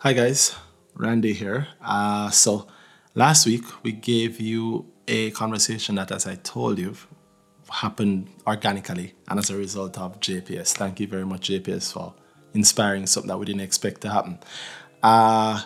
Hi guys, Randy here. Uh, so last week we gave you a conversation that, as I told you, happened organically and as a result of JPS. Thank you very much, JPS, for inspiring something that we didn't expect to happen. Uh,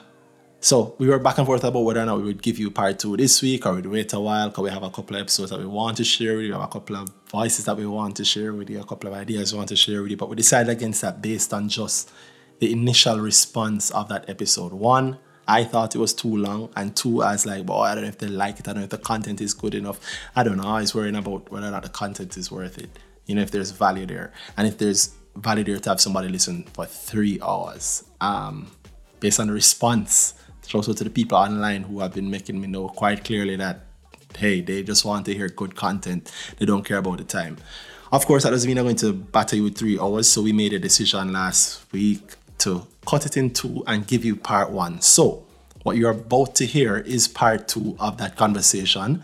so we were back and forth about whether or not we would give you part two this week or we'd wait a while because we have a couple of episodes that we want to share with you, we have a couple of voices that we want to share with you, a couple of ideas we want to share with you. But we decided against that based on just the initial response of that episode. One, I thought it was too long, and two, I was like, boy, I don't know if they like it, I don't know if the content is good enough. I don't know. I was worrying about whether or not the content is worth it. You know, if there's value there. And if there's value there to have somebody listen for three hours. Um, based on the response also to the people online who have been making me know quite clearly that hey, they just want to hear good content. They don't care about the time. Of course, that doesn't mean I'm going to batter you with three hours. So we made a decision last week to cut it in two and give you part one. So what you're about to hear is part two of that conversation.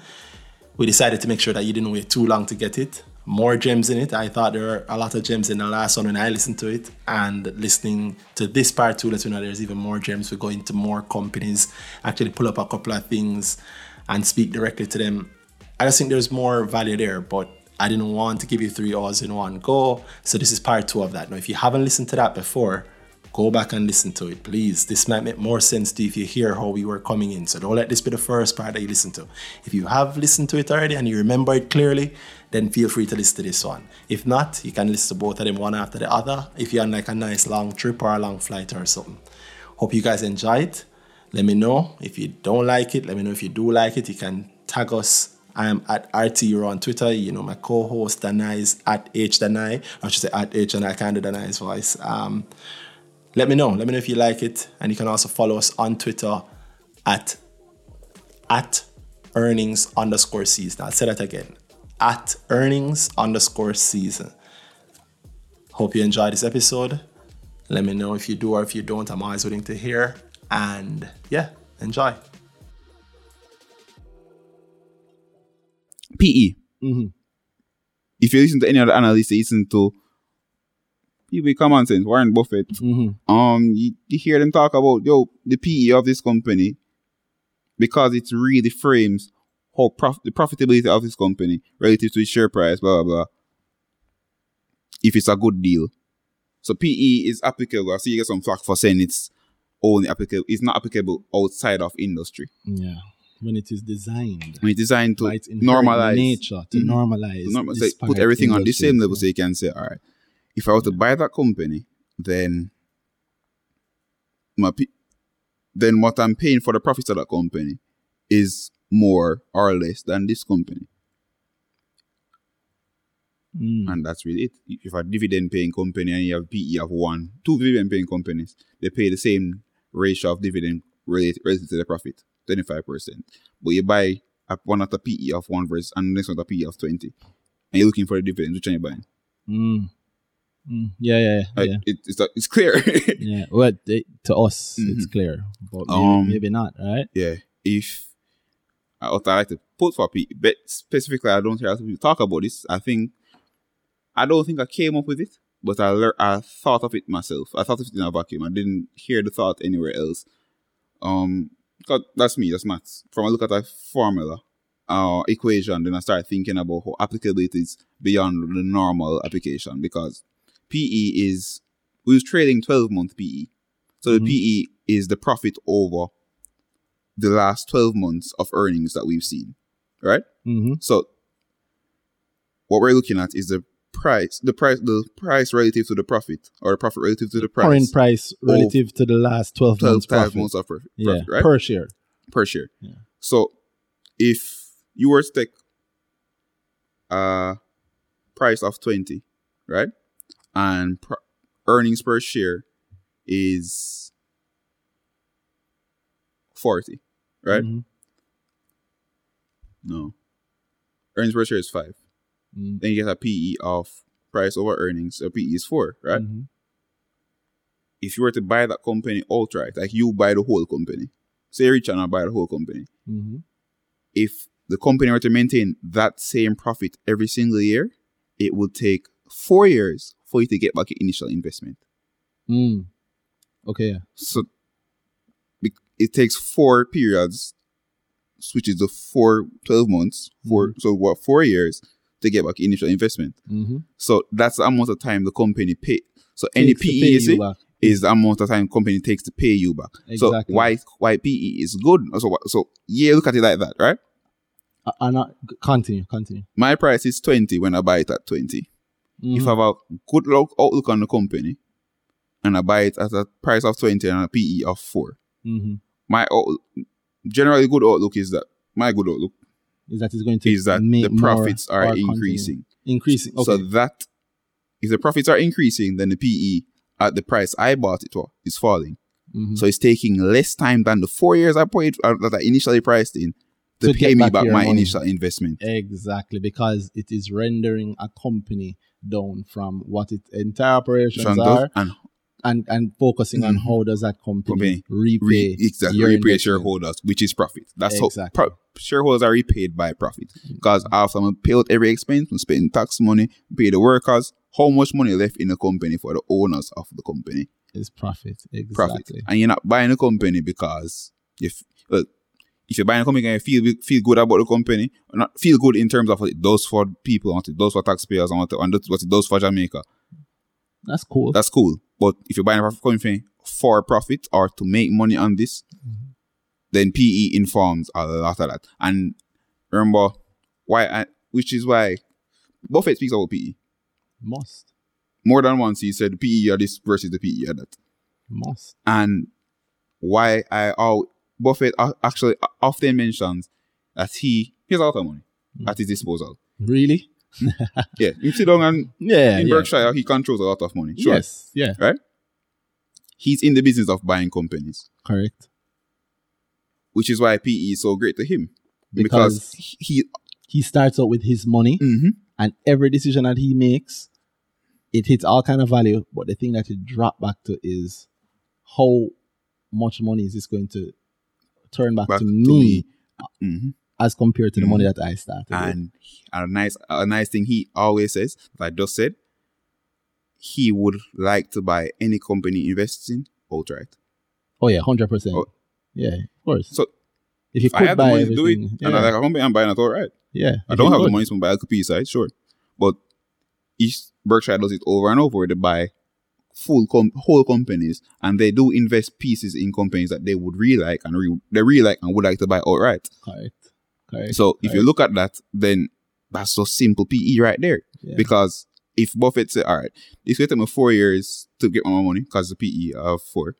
We decided to make sure that you didn't wait too long to get it more gems in it. I thought there were a lot of gems in the last one when I listened to it. And listening to this part too, lets me know there's even more gems. We go into more companies, actually pull up a couple of things and speak directly to them. I just think there's more value there, but I didn't want to give you three hours in one go. So this is part two of that. Now, if you haven't listened to that before, go back and listen to it, please. This might make more sense to you if you hear how we were coming in. So don't let this be the first part that you listen to. If you have listened to it already and you remember it clearly, then feel free to listen to this one. If not, you can listen to both of them one after the other if you're on like a nice long trip or a long flight or something. Hope you guys enjoy it. Let me know if you don't like it. Let me know if you do like it. You can tag us. I am at RTEuro on Twitter. You know, my co-host Danai is at H Danai. I should say at H and I can't do Danai's voice. Um, let me know. Let me know if you like it. And you can also follow us on Twitter at at earnings underscore season. I'll say that again. At earnings underscore season. Hope you enjoyed this episode. Let me know if you do or if you don't. I'm always willing to hear. And yeah, enjoy. PE. Mm-hmm. If you listen to any other analysts, listen to people with common sense, Warren Buffett, mm-hmm. um, you, you, hear them talk about yo the PE of this company because it really frames how prof- the profitability of this company relative to its share price, blah blah blah. If it's a good deal, so PE is applicable. I see you get some flack for saying it's only applicable. It's not applicable outside of industry. Yeah when it is designed. When it's designed to normalize nature, to mm-hmm. normalize, to normal, so put everything on the same level, so you can say, all right, if I were to buy that company, then my then what I'm paying for the profits of that company is more or less than this company. Mm. And that's really it. If a dividend paying company and you have PE of one, two dividend paying companies, they pay the same ratio of dividend related, related to the profit, 25%. But you buy one at a PE of one versus and next one at a PE of 20. And you're looking for the dividend, which are you buying? Mm. Mm, yeah, yeah, like, yeah. It, it's it's clear. yeah, well, it, to us, mm-hmm. it's clear, but maybe, um, maybe, not, right? Yeah, if I would like to put for people, but specifically, I don't hear people talk about this. I think I don't think I came up with it, but I learned, I thought of it myself. I thought of it in a vacuum. I didn't hear the thought anywhere else. Um, because that's me. That's maths. From I look at a formula, uh, equation, then I start thinking about how applicable it is beyond the normal application because PE is we was trading 12 month PE. So mm-hmm. the PE is the profit over the last 12 months of earnings that we've seen. Right? Mm-hmm. So what we're looking at is the price, the price, the price relative to the profit, or the profit relative to the price. Current price relative to the last 12, 12 months 12 profit. months of profit, yeah, right? Per share. Per share. Yeah. So if you were to take a price of 20, right? And pr- earnings per share is 40, right? Mm-hmm. No. Earnings per share is 5. Mm-hmm. Then you get a PE of price over earnings. A PE is 4, right? Mm-hmm. If you were to buy that company outright, like you buy the whole company, say Rich and I buy the whole company. Mm-hmm. If the company were to maintain that same profit every single year, it would take four years for you to get back your initial investment. Mm. Okay. So it takes four periods, which is the four 12 months, 4 Mm-hmm. so what four years to get back initial investment. Mm-hmm. So that's the amount of time the company pay. So any PE you see is the amount of time company takes to pay you back. So why why PE is good? So so yeah, look at it like that, right? Uh, uh, not, continue, continue. My price is twenty when I buy it at 20 If. I have a good look, outlook on the company, and I buy it at a price of twenty and a PE of four, Mhm. my out, generally good outlook is that my good outlook is that it's going to is that the profits are or continue. increasing. Increasing. Okay. So that if the profits are increasing, then the PE at the price I bought it for is falling. Mhm. So it's taking less time than the four years I paid uh, that I initially priced in to, To pay me back back my money. initial investment. Exactly, because it is rendering a company down from what its entire operations does- are and and, and focusing on Mhm. how does that company, Company repay re- exactly repay investment. shareholders, which is profit. That's Exactly. how pro- shareholders are repaid by profit. Because after I pay out every expense, I'm spending tax money, pay the workers, how much money left in the company for the owners of the company? Is profit. Exactly. Profit. And you're not buying a company because if well, if you're buying a company and you feel feel good about the company, not feel good in terms of what it does for people, what it does for taxpayers, and what it, and what it does for Jamaica, That's cool. that's cool. But if you're buying a company for profit or to make money on this, mm-hmm. then PE informs a lot of that. And remember why, I, which is why Buffett speaks about PE Must. more than once. He said PE are this versus the PE are that, Must. and why I oh Buffett actually often mentions that he has a lot of money at his disposal. Really? Yeah, you sit down and Yeah. in yeah. Berkshire he controls a lot of money. Sure, Yes. Yeah. Right? He's in the business of buying companies. Correct. which is why PE is so great to him Because- because, he. He starts out with his money, Mhm. and every decision that he makes, it hits all kind of value. But the thing that it drop back to is how much money is this going to turn back, Back to, to me, me. Mhm. as compared to the money that I started. And a nice, a nice thing he always says, like I just said, he would like to buy any company he invests in outright. Oh yeah, hundred percent. Oh. Yeah, of course. So if you if I could have the money to do it, everything, and I like a company, I'm buying it outright. yeah. I don't have the money to buy LP side, sure, but each Berkshire does it over and over. They buy full com- whole companies, and they do invest pieces in companies that they would really like and re- they really like and would like to buy outright. Correct. Correct. So if you look at that, then that's so simple PE right there. Yeah. Because if Buffett said, all right, it's going to take me four years to get my money because the PE of four,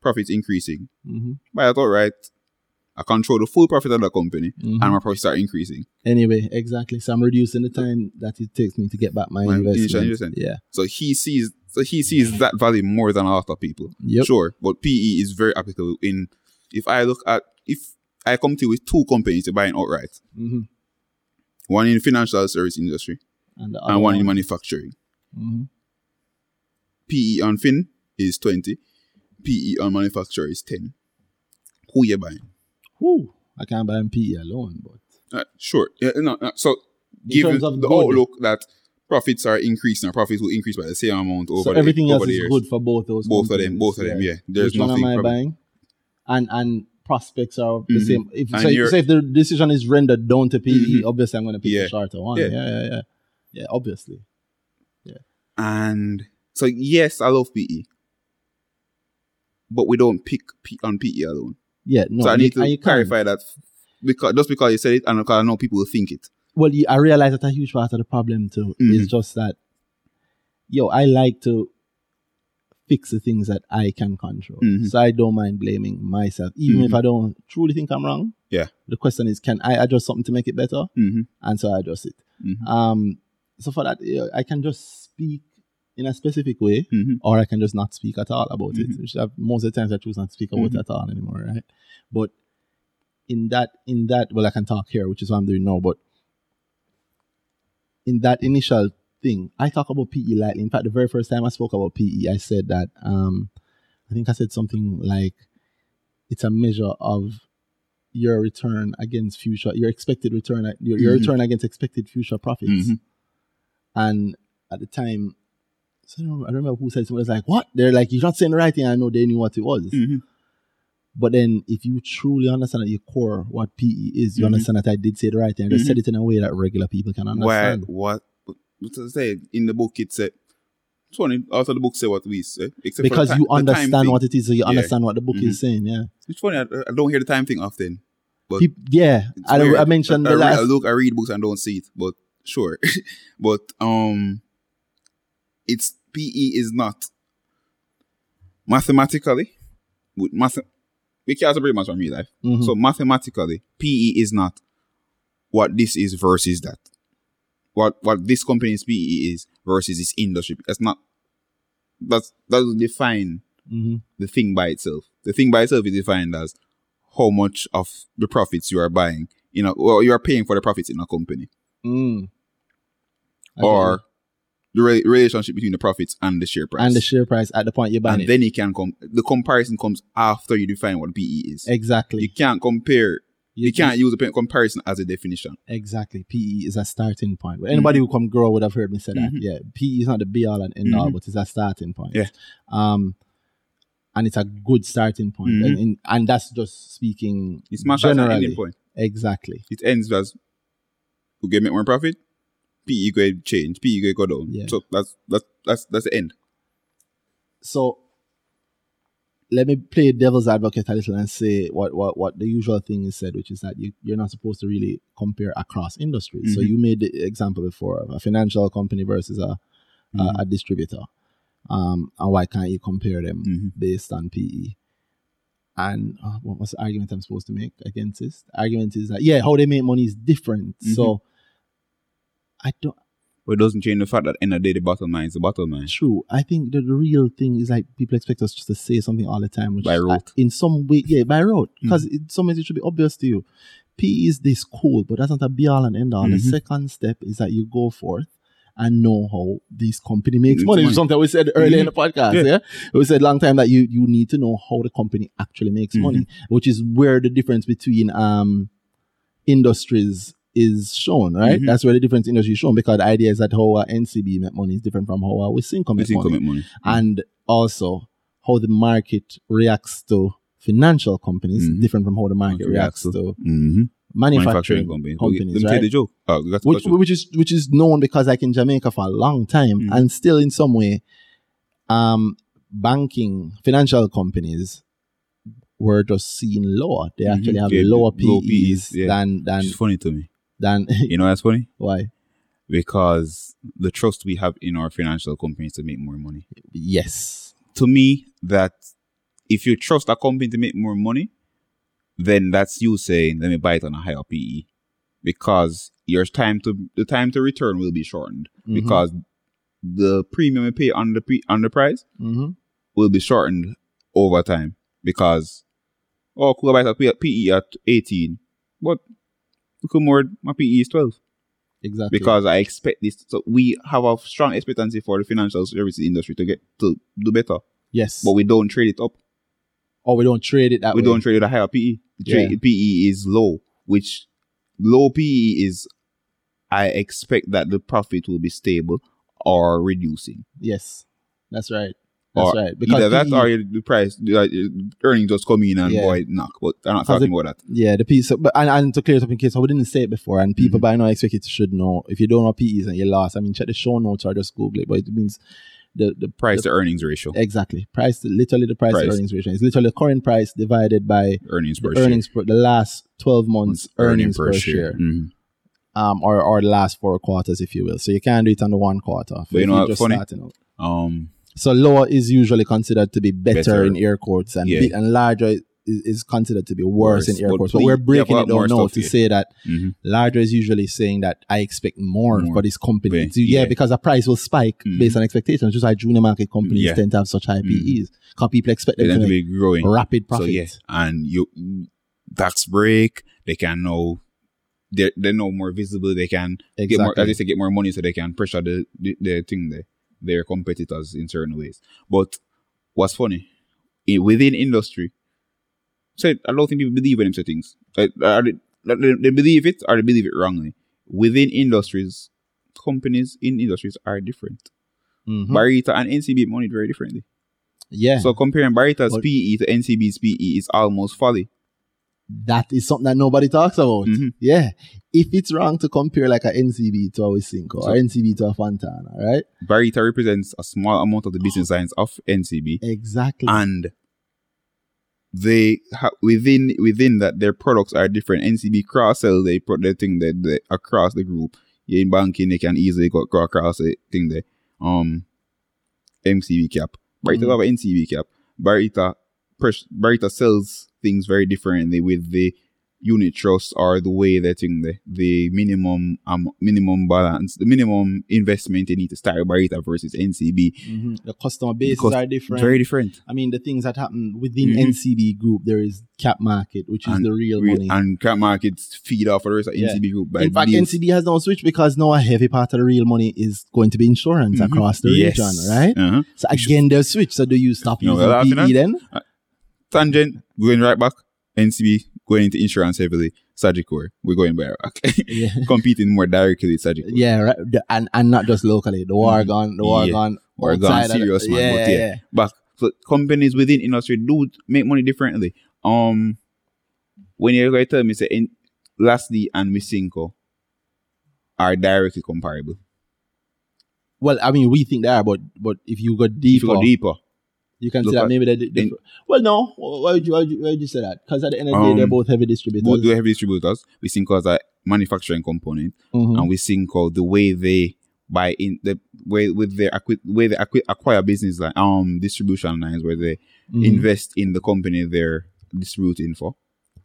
profits increasing. Mhm, Buy it outright. I control the full profit of the company mhm. and my profits are increasing. Anyway, exactly. So I'm reducing the time that it takes me to get back my, My investment. investment. Yeah. So he sees so he sees that value more than a lot of people. Yep. Sure. But PE is very applicable in if I look at if I come to you with two companies to buy an outright, hmm one in financial service industry And, and one in manufacturing. Mhm. PE on Fin is 20. PE on manufacturer is 10. Who you buying? Whew, I can't buy PE alone, but Uh, sure. Yeah, no, no. So, In given terms of the good. outlook that profits are increasing, and profits will increase by the same amount over so the, everything else the is years. good for both those. Both of them, both of them, yeah. There's Which one nothing am I buying? And and prospects are the Mhm. same. If so, you're- so if the decision is rendered down to PE, Mhm. obviously I'm going to pick Yeah. the shorter one. Yeah. Yeah. yeah, yeah, yeah, Obviously, And so, yes, I love PE. But we don't pick P- on PE alone. Yeah. No, so I need you- to clarify that because just because you said it and because I know people will think it. Well, I realize that a huge part of the problem too Mhm. is just that, yo, I like to fix the things that I can control. Mhm. So I don't mind blaming myself, even if Mhm. I don't truly think I'm wrong. Yeah. The question is, can I adjust something to make it better? Mm-hmm. And so I adjust it. Mhm. Um, so for that, I can just speak in a specific way, Mm-hmm. or I can just not speak at all about it. Mhm. Which I, most of the times I choose not to speak about Mhm. it at all anymore, right? But in that, in that, well, I can talk here, which is what I'm doing now. But in that initial thing, I talk about PE lightly. In fact, the very first time I spoke about PE, I said that um, I think I said something like it's a measure of your return against future, your expected return, your, your Mhm. return against expected future profits. Mhm. And at the time, I don't, remember, I don't remember who said something. It was like, "What?" They're like, "You're not saying the right thing." I know they knew what it was. Mm-hmm. But then, if you truly understand at your core what PE is, you Mhm. understand that I did say the right thing. I just said it in a way that regular people can Why? understand. What? What to say in the book? It said. It's funny. Also, the book say what we say, except Because you ti- the time understand what it is, so you Yeah. understand what the book Mhm. is saying. Yeah, It's funny. I, I don't hear the time thing often. But yeah. I. I mentioned I, the I, read- I last. look, I read books and don't see it, but sure. but um, it's PE is not mathematically with math. We can't separate math from real life. Mhm. So mathematically, PE is not what this is versus that. What what this company's PE is versus this industry. That's not. That's that doesn't define Mhm. the thing by itself. The thing by itself is defined as how much of the profits you are buying, you know, or you are paying for the profits in a company, Mm. Okay. or the re- relationship between the profits and the share price. and the share price at the point you're buying And it. then you can come. The comparison comes after you define what PE is. exactly. You can't compare. You, can't use a comparison as a definition. Exactly. PE is a starting point. But anybody who come grow would have heard me say that. Mhm. Yeah. PE is not the be all and end all, Mhm. but it's a starting point. Yeah. Um and it's a good starting point. Mhm. And, and and that's just speaking It's not as an generally. ending point. Exactly. It ends as who get make more profit. PE go change. PE go go down. Yeah. So that's that's that's that's the end. So let me play devil's advocate a little and say what, what, what the usual thing is said, which is that you, you're not supposed to really compare across industries. So Mhm. you made the example before of a financial company versus a, Mm-hmm. a, a distributor. Um, and why can't you compare them Mhm. based on PE? And uh, what was the argument I'm supposed to make against this? The argument is that, yeah, how they make money is different. Mm-hmm. So I don't, But it doesn't change the fact that in the day the bottom line is the bottom line. True. I think that the real thing is like people expect us just to say something all the time, which By rote. in some way, yeah, by rote, Mm-hmm. because in some ways it should be obvious to you. P is this cool, but that's not a be all and end all. The Mhm. second step is that you go forth and know how this company makes money. money. Something we said earlier in the podcast. Yeah. Yeah. we said long time that you you need to know how the company actually makes Mhm. money, which is where the difference between um industries is shown, right? Mhm. That's where the difference in industry is shown because the idea is that how a NCB make money is different from how a Wisynco make money. make money. And also how the market reacts to financial companies Mhm. different from how the market reacts to Mm-hmm. manufacturing, companies. companies, Let me tell right? joke. Oh, we got to Which, which is which is known because like in Jamaica for a long time Mhm. and still in some way um banking financial companies were just seen lower. They Mhm. actually have lower low PEs, PEs, yeah. than than It's funny to me. Than You know that's funny? why? Because the trust we have in our financial companies to make more money. Yes. To me, that if you trust a company to make more money, then that's you saying, let me buy it on a higher PE. Because your time to the time to return will be shortened. Mhm. Because the premium you pay on the pre, on the price hmm will be shortened over time. Because oh cool I buy a P- PE at 18. But look how more my PE is 12. Exactly. because I expect this. So we have a strong expectancy for the financial services industry to get to do better, yes. but we don't trade it up. or we don't trade it that we way. don't trade it a higher PE. The trade, Yeah. PE is low, which low PE is. I expect that the profit will be stable or reducing. Yes. That's right. That's right. either that PE or the price, the earnings just come in and Yeah. boy knock. But I'm not talking it- about that. Yeah, the piece, but and, and to clear it up in case I didn't say it before, and people Mhm. by now expect it should know. If you don't know PEs and you're lost, I mean, check the show notes or just Google it. But it means the the Price the, to earnings ratio, exactly price, literally the price, to earnings ratio. It's literally the current price divided by earnings per earnings per the last twelve months earnings per, share, Mhm. um, or or the last four quarters, if you will. So you can't do it on the one quarter. But you know you're what's just funny? starting out. Um, So lower is usually considered to be better, Better. in air quotes, and Yeah. big and larger is, is considered to be worse, Worse. in air But quotes. But we're breaking it down now to say that mhm. larger is usually saying that I expect more, More. for this company. Yeah. So, yeah, Yeah. because the price will spike Mhm. based on expectations. Just like junior market companies Yeah. tend to have such high Mhm. PEs. Because people expect them to to be growing. rapid So profit. yeah, and you tax break, they can know they they know more visible. They can get more, as they say, get more money, so they can pressure the the, the thing there, their competitors in certain ways. But what's funny within industry, so I don't think people believe in them settings. Like, they, they, believe it or they believe it wrongly. Within industries, companies in industries are different. Mhm. Barita and NCB money very differently. Yeah. So comparing Barita's But- PE to NCB's PE is almost folly. That is something that nobody talks about. Mhm. Yeah. If it's wrong to compare like an NCB to a Wisynco or NCB to a Fontana, right? Barita represents a small amount of the business lines of NCB, Exactly. and they ha- within within that their products are different. NCB cross sell they put their thing that they, across the group. Yeah, in banking they can easily go, go across the thing there. Um, NCB cap. Barita Mhm. have an NCB cap. Barita Barita sells things very differently with the unit trust or the way that think the the minimum um minimum balance, the minimum investment they need to start Barita versus NCB. Mhm. The customer bases Because are different. Very different. I mean, the things that happen within Mhm. NCB group, there is cap market, which is And the real Real- money. And cap markets feed off of the rest of Yeah. NCB group. by In fact, deals. NCB has now switched because now a heavy part of the real money is going to be insurance Mhm. across the Yes. region, right? Uh-huh. So again, they'll switch. So do you stop You using PE then? Tangent, going right back. NCB going into insurance heavily. Sagicor, we're going back. Yeah. Competing more directly with Sagicor. Yeah, right. The- and and not just locally. The war Mhm. gone, the war Yeah. gone, Or gone the- serious, man. Yeah, but yeah, yeah. Back. So companies within industry do make money differently. Um, when you're going to tell me, say, in, Lasco and Wisynco are directly comparable. Well, I mean, we think they are, but but if you go If deeper, you go deeper, you can look say that maybe they. they in- well, no. Why would you why would you, why would you say that? Because at the end of the day, Um, they're both heavy distributors. both do heavy distributors. Wisynco has a manufacturing component. Mhm. and Wisynco the way they buy in the way with their acqui- way they acqui- acquire business like um distribution lines where they Mhm. invest in the company they're distributing for,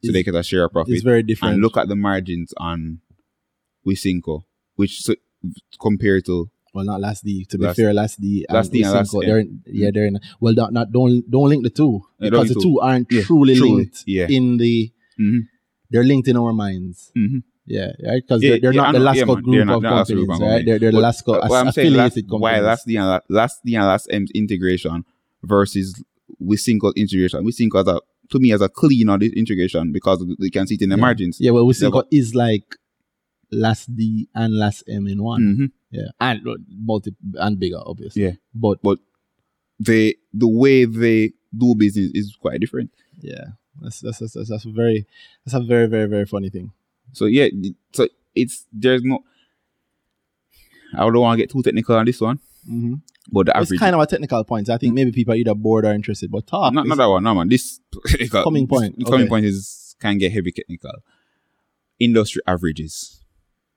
so Is- they get a share of profit. It's very different. and look at the margins on Wisynco, which so, compared to well, not last D. To be Last- fair, last D. and Last D and Last. They're in, yeah, they're in. Well, not, not don't don't link the two Yeah, because the link two aren't Yeah, truly, truly, linked yeah. in the. Mhm. They're linked in our minds. Mhm. Yeah, right. Because Yeah, they're, they're yeah, not yeah, man. They're not of the companies, group of right? They're, they're the But- Lasco but what I'm as- saying, last, affiliated why companies. last D and last D and last M's integration versus Wisynco integration. Wisynco as a to me as a clean on this integration because they can see it in the margins. Yeah, well, we think is like last D and last M in one. Mhm. Yeah, and uh, multi and bigger, obviously. Yeah. but they the way they do business is quite different. yeah, that's that's that's, that's, that's a very that's a very very very funny thing. So yeah, so it's there's no. I don't want to get too technical on this one, Mm-hmm. but the It's kind of a technical point. I think maybe people are either bored or interested, but talk. not, not that one, no man. This Coming point, The coming point is can get heavy technical. Industry averages,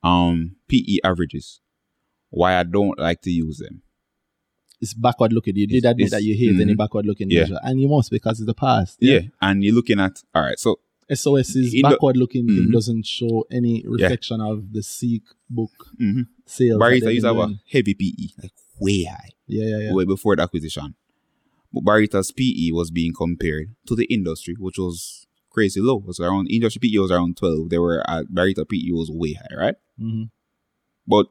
um, PE averages. Why I don't like to use them. it's backward looking. You did admit that you hate any mhm. backward looking Yeah. measure, and you must because it's the past. Yeah, and you're looking at all right. So SOS's In the- backward looking thing Mhm. doesn't show any reflection of the Seek book mhm. sales. Barita they've used to have a heavy PE, like way high. Yeah, yeah, yeah. way before the acquisition. But Barita's PE was being compared to the industry, which was crazy low. It was around industry PE was around 12. They were at Barita PE was way high, right? hmm But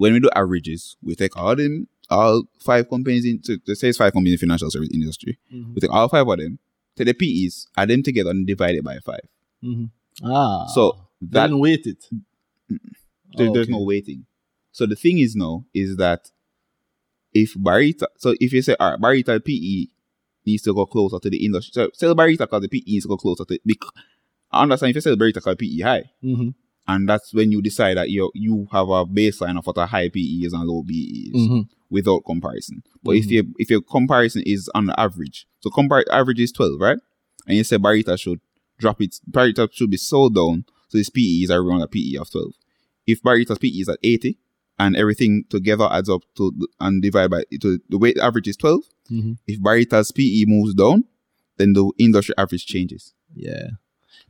when we do averages, we take all them all five companies into let's say it's five companies in the financial service industry. hmm We take all five of them, take the PEs, add them together and divide it by five. hmm Ah, So that then weight it. there- Oh, there's okay. no waiting. So the thing is now is that if Barita, so if you say, all right, Barita PE needs to go closer to the industry, so sell Barita because the PE needs to go closer to, bec- I understand if you sell Barita because PE high, Mhm, and that's when you decide that you you have a baseline of what a high PE is and low PE is mhm. without comparison. But if Mhm. your if your comparison is on average, so compare average is twelve, right? And you say Barita should drop it, Barita should be sold down, so his PE is around a PE of twelve. If Barita's PE is at eighty, and everything together adds up to and divide by to the weight average is twelve. Mhm. If Barita's PE moves down, then the industry average changes. Yeah.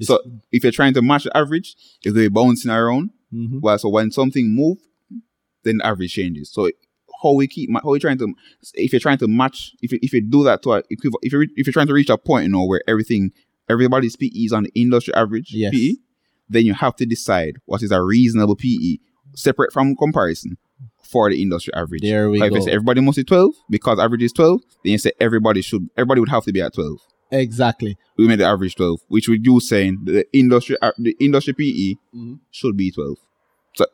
So if you're trying to match the average, if they're bouncing around, Mhm. well, so when something moves, then the average changes. So how we keep how we trying to if you're trying to match if you, if you do that to a if you if you're trying to reach a point you know where everything everybody's PE is on the industry average Yes. PE, then you have to decide what is a reasonable PE separate from comparison for the industry average. There we Like if you say everybody must be 12 because average is 12, then you say everybody should everybody would have to be at 12 Exactly. we made the average 12, which would you saying the industry uh, the industry PE Mhm. should be 12. So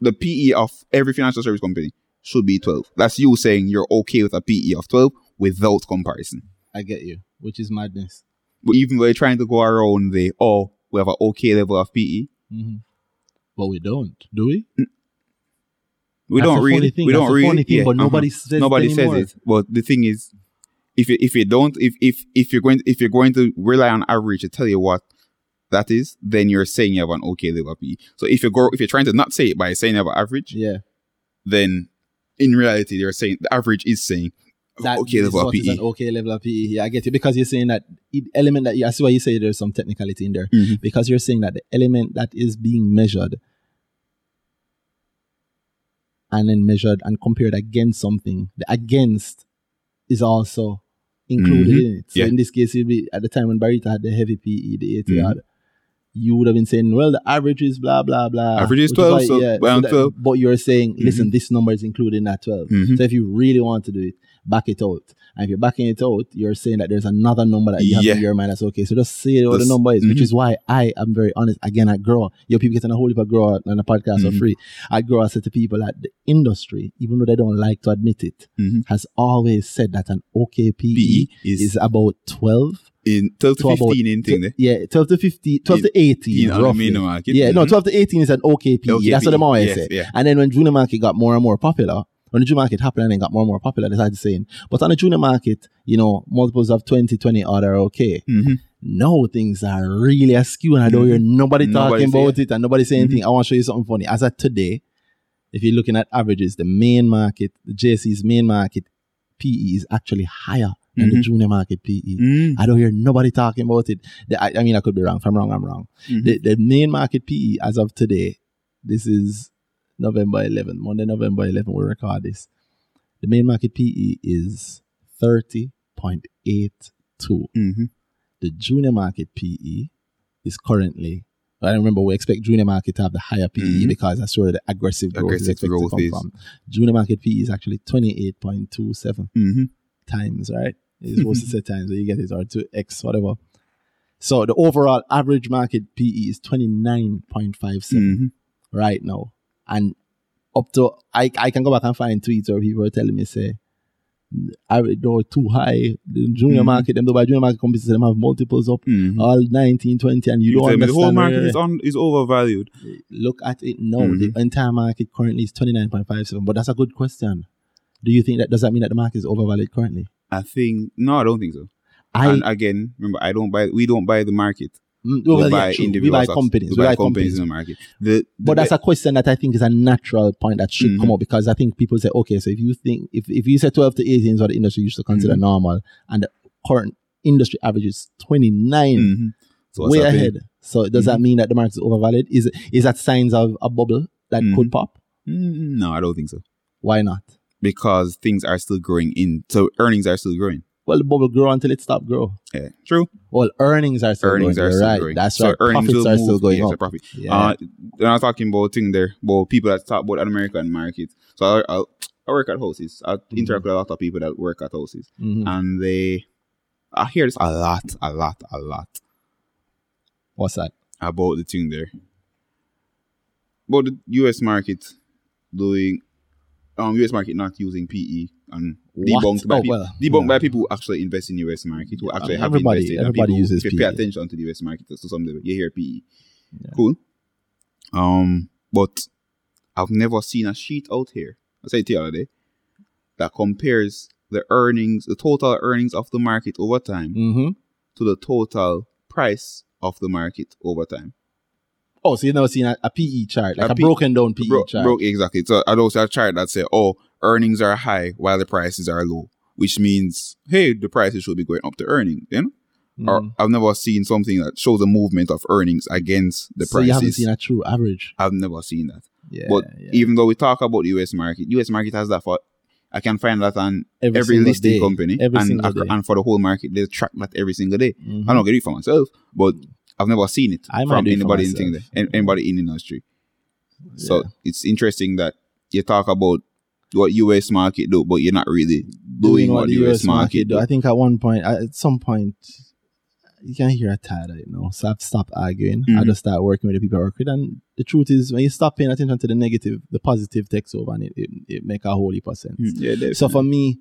the PE of every financial service company should be 12. That's you saying you're okay with a PE of 12 without comparison. I get you, which is madness. But even though you're trying to go around the oh, we have an okay level of PE, hmm But we don't, do we? we don't really, we that's don't really, funny thing, yeah, but uh-huh. nobody says it nobody says it. But the thing is, if you if you don't if if if you're going if you're going to rely on average to tell you what that is, then you're saying you have an okay level of PE. So if you go if you're trying to not say it by saying you have an average, Yeah, then in reality you're saying the average is saying that okay level of PE. an okay level of PE. Yeah, I get you because you're saying that element that I see why you say there's some technicality in there Mhm. because you're saying that the element that is being measured and then measured and compared against something, the against is also included Mhm. in it. So Yeah. in this case, it'd be at the time when Barita had the heavy PE, the 80 Mhm. You would have been saying, well, the average is blah, blah, blah. Average is which 12, why- so around that- 12. But you're saying, listen, this number is included in that 12. Mhm. So if you really want to do it, back it out. And if you're backing it out, you're saying that there's another number that you have Yeah. in your mind that's okay. So just say what the number is, which mhm. is why I am very honest. Again, I grow. Your people getting a whole heap of grow on a podcast for Mhm. free. I grow. I said to people that the industry, even though they don't like to admit it, Mhm. has always said that an okay PE, is, is about 12 in 12 to to about 15 in thing there. yeah, 12 to 50, 12 to 18. In roughly. aluminum market. Yeah, no, Mhm. 12 to 18 is an OKP. Okay That's what them always yes, say. yeah. And then when junior market got more and more popular, when the junior market happened and got more and more popular, they started saying, but on the junior market, you know, multiples of 20, 20 odd are okay. Mhm. Now things are really askew and I don't hear nobody Nobody talking say about it and nobody saying anything. I want to show you something funny. As of today, if you're looking at averages, the main market, the JSE's main market PE is actually higher than the Mhm. junior market PE. Mm. I don't hear nobody talking about it. The- I, I mean, I could be wrong. If I'm wrong, I'm wrong. Mhm. The, the main market PE as of today, this is November 11th, Monday, November 11th, we record this. The main market PE is 30.82. Mhm. The junior market PE is currently, I remember we expect junior market to have the higher PE Mhm. because that's where the aggressive growth is Aggressive expected growth is. from. Junior market PE is actually 28.27 Mhm. times, right? It's supposed to say times, so you get it, or 2x, whatever. So the overall average market PE is 29.57 Mhm. right now. And up to, I, I can go back and find tweets where people are telling me, say, I know too high. The junior Mhm. market, them, the junior market companies, them have multiples up Mhm. all 19, 20, and you, You don't me the whole market is on is overvalued. Look at it now. Mhm. The entire market currently is 29.57, but that's a good question. Do you think that does that mean that the market is overvalued currently? I think no, I don't think so. I and again, remember, I don't buy. We don't buy the market. Mm, We buy yeah, we buy companies. We, buy buy companies companies. in the market. The, But that's a question that I think is a natural point that should Mhm. come up because I think people say, okay, so if you think if, if you say 12 to 18 is what the industry used to consider Mhm. normal, and the current industry average is 29, Mhm. So way happening? ahead. So does that Mhm. mean that the market is overvalued? Is is that signs of a bubble that could pop? Mm, no, I don't think so. Why not? Because things are still growing in. So earnings are still growing. Well, the bubble grow until it stop grow. Yeah, true. Well, earnings are still earnings going. are still right. growing. That's so right. Earnings Profits are still going yes, up. profit. Yeah. Uh, when I'm talking about thing there, about people that talk about an American market. So I, I, I work at houses. I Mm-hmm. interact with a lot of people that work at houses, Mhm. and they, I hear this a lot, a lot, a lot What's that? about the thing there. About the US market doing, um, US market not using PE and What? debunked by Oh, well, debunked yeah. by people who actually invest in US market who actually have Everybody- invested. everybody uses pay, pay attention to the US market to some. You hear PE, Yeah. cool. Um, but I've never seen a sheet out here. I said it the other day that compares the earnings, the total earnings of the market over time Mm-hmm. to the total price of the market over time. Oh, so you've never seen a, a PE chart, like A a, P- broken down PE Bro, chart. bro, exactly. So I also a chart that say, oh, earnings are high while the prices are low, which means, hey, the prices should be going up to earnings, you know? Or Mhm. I've never seen something that shows a movement of earnings against the so you haven't prices. seen a true average. I've never seen that. Yeah, but yeah. even though we talk about the US market, US market has that for I can find that on every, every, listing day. company every and, and for the whole market, they track that every single day. Mhm. I don't get it for myself, but I've never seen it I from do it for anybody in thing there, anybody in the industry. So it's interesting that you talk about what US market do, but you're not really doing, what, the US, market, do. do. I think at one point, at some point, you can hear a tired of it now. So I've stopped arguing. I Mhm. just start working with the people I work with. And the truth is, when you stop paying attention to the negative, the positive takes over and it, it, it make a whole heap of sense. Mm, Yeah, definitely. So for me,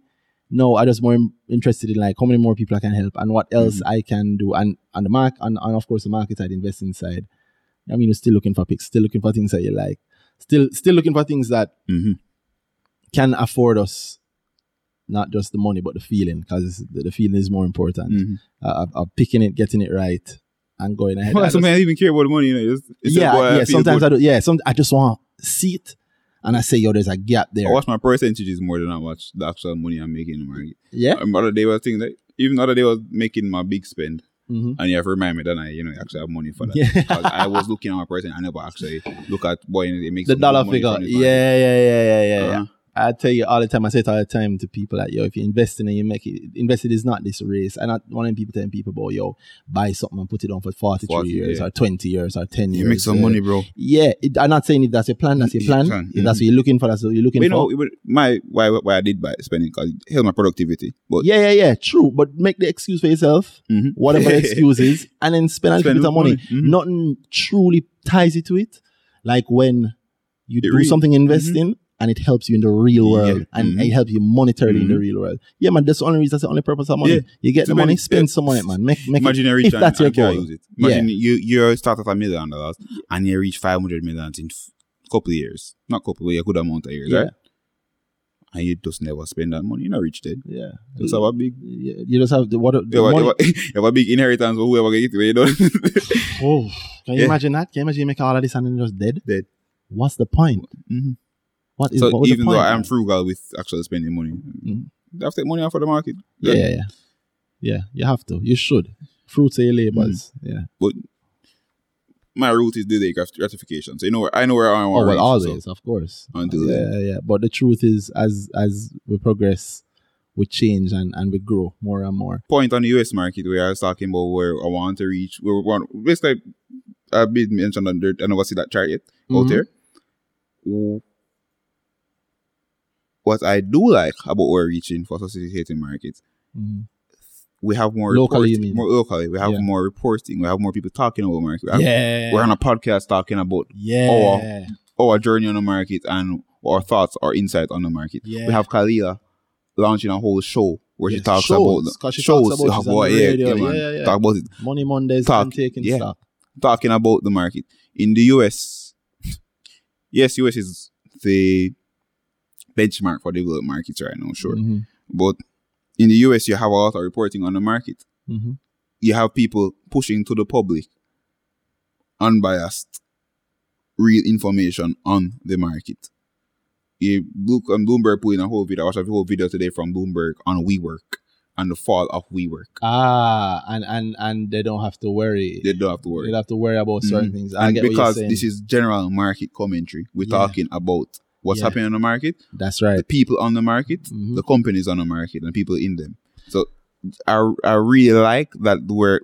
no, I just more interested in like how many more people I can help and what else Mm-hmm. I can do. And and the mark and, and of course the market side, investing side. I mean, you're still looking for picks, still looking for things that you like, still still looking for things that Mhm. Can afford us not just the money but the feeling because the, feeling is more important. Mhm. Uh, of- of picking it, getting it right, and going ahead. Well, I just- I even care about the money, you know. It's, it's yeah, boy, yeah. feel Sometimes. I do. Yeah, some I just want to see it, and I say, yo, there's a gap there. I watch my percentages more than I watch the actual money I'm making in the market. yeah. Um, other day was thinking that even the other day I was making my big spend, hmm and you have to remind me that I, you know, actually have money for that. Yeah. I was looking at my person, I never actually look at boy, it makes The dollar figure. Yeah, yeah, yeah, yeah, yeah, yeah. I tell you all the time, I say it all the time to people that, yo, if you invest in it, you make it, invested is not this race. I'm not one of them people telling people about, yo, buy something and put it on for 43 40, years yeah. or 20 years or 10 You years. You make some Uh, money, bro. Yeah, it, I'm not saying if that's your plan, that's your plan. plan. If that's what you're looking for, that's what you're looking But you for. know, it my why why I did buy spending because it helped my productivity. But yeah, yeah, yeah, true. But make the excuse for yourself, Mhm. whatever the excuse is, and then spend a little bit of money. money. Mhm. Nothing truly ties it to it. Like when you It do really- something investing and it helps you in the real Yeah. world and Mhm. it helps you monetarily in the Mhm. real world. Yeah, man, that's the only reason, that's the only purpose of money. Yeah. You get So the money, spend yeah. some on it, man. Make, make Imagine it, you reach if and, that's your goal. use it. Imagine you you start at a million dollars and you reach five hundred million in a couple of years, not couple, but a good amount of years, Yeah. right? And you just never spend that money. You're not reach dead. Yeah. That's how a big, You you just have the, what, the you have, a- money. you have a- you have a big inheritance for whoever get it. You know, Oh, can you Yeah. imagine that? Can you imagine you make all of this and then just dead? Dead. What's the point? Mhm. What is so what even though I'm frugal with actually spending money, Mhm. I have to take money off of the market. Yeah, yeah, yeah. Yeah, you have to. You should. Fruits of your labors. Mm-hmm. Yeah. But my route is delay grat- gratification. So you know where I know where I Oh, want well, to reach. so- of course. Until yeah, then. yeah. But the truth is, as as we progress, we change and, and we grow more and more. point on the US market where I was talking about where I want to reach. Where we want basically I did mention on there. I never see that chart yet out Mhm. there. What I do like about we're reaching for sophisticated markets, Mhm. we have more Locally, you reporting- mean? more locally. We have Yeah. more reporting. We have more people talking about market. We have- Yeah. We're on a podcast talking about yeah. our journey on the market and our thoughts or insight on the market. Yeah. We have Kalila launching a whole show where she talks shows, about she shows. talks about the yeah, yeah. Yeah, yeah. Talk about it. Money Mondays Talk. taking Yeah. stock. talking about the market in the US. yes, US is the benchmark for developed markets right now, sure. Mhm. But in the US, you have a lot of reporting on the market. Mhm. You have people pushing to the public unbiased, real information on the market. You look on Bloomberg put in a whole video. I watched a whole video today from Bloomberg on WeWork and the fall of WeWork. Ah, and and and they don't have to worry. They don't have to worry. They don't have to worry about certain Mhm. things. I And get what you're because this is general market commentary, we're Yeah. talking about what's Yeah. happening on the market, That's right. the people on the market, Mhm. the companies on the market, and people in them. So I I really like that where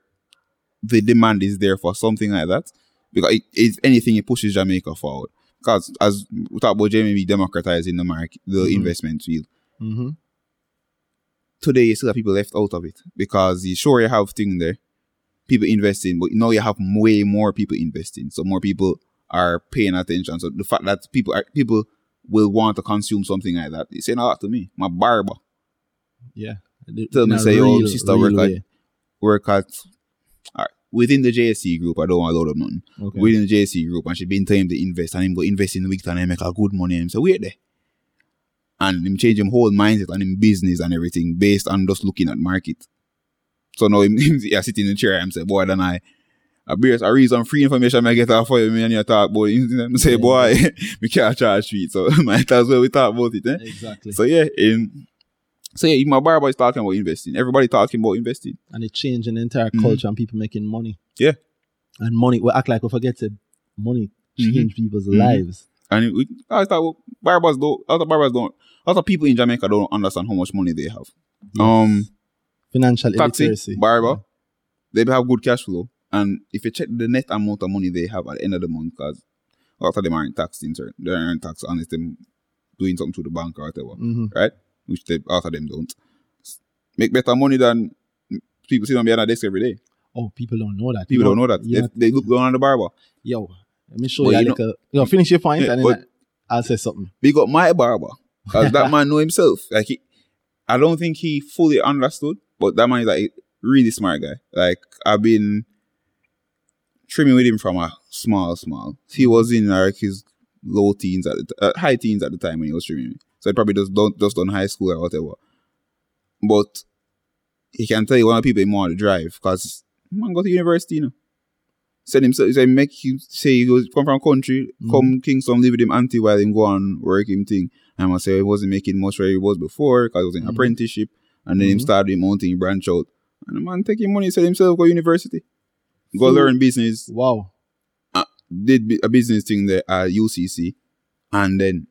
the demand is there for something like that because it, if anything, it pushes Jamaica forward. Because as we talk about Jamaica democratizing the market, the Mhm. investment field. hmm Today, you still have people left out of it because you sure you have thing there, people investing, but now you have way more people investing. So more people are paying attention. So the fact that people are people will want to consume something like that, it's saying a lot to me. My barber Yeah. Tell me, a say, oh, real- sister, real work at- work at alright, within the JSE group. I don't want to load up nothing. Okay. Within the JSE group, and she been telling him to invest, and him go invest in the week and I make a good money. And him say, wait there. And him change him whole mindset and him business and everything based on just looking at market. So now him, him yeah, sitting in the chair and say, boy, then I I bear a reason free information I get off for you, me and you talk about it. And say, Yeah. boy, we can't charge feet. So might as well we talk about it, eh? Exactly. So yeah, in so yeah, even my barber is talking about investing. Everybody talking about investing. and it changing the entire culture and people making money. Yeah. And money, we act like we forget that money Mhm. change people's Mhm. lives. And we, I thought well, barbers don't other barbers don't other people in Jamaica don't understand how much money they have. Um Financial taxi, illiteracy. barber, they have good cash flow. And if you check the net amount of money they have at the end of the month, because after lot of them aren't taxed in certain they aren't taxed unless them doing something to the bank or whatever. Mhm. Right? Which they after them don't. Make better money than people sitting on behind a desk every day. Oh, people don't know that. People You don't know that. They, they look down on the barber. Yo, let me show But you a you know- little. You know, finish your point Yeah, and then I- I'll say something. big up my barber because that man know himself. Like he, I don't think he fully understood, but that man is like a really smart guy. Like I've been trimming with him from a small, small. He was in like his low teens at the t- uh, high teens at the time when he was trimming me. So he probably just don't just done high school or whatever. But he can tell you one of the people he want to drive because man go to university, you know. Send him say make him say he goes come from country, mm-hmm. come Kingston, live with him auntie while him go on work him thing. And I say he wasn't making much where he was before because he was in mm-hmm. apprenticeship. And then him mm-hmm. started him own thing, branch out. And the man taking money, said himself go university. Go learn business Wow. Uh, did a business thing there at UCC, and then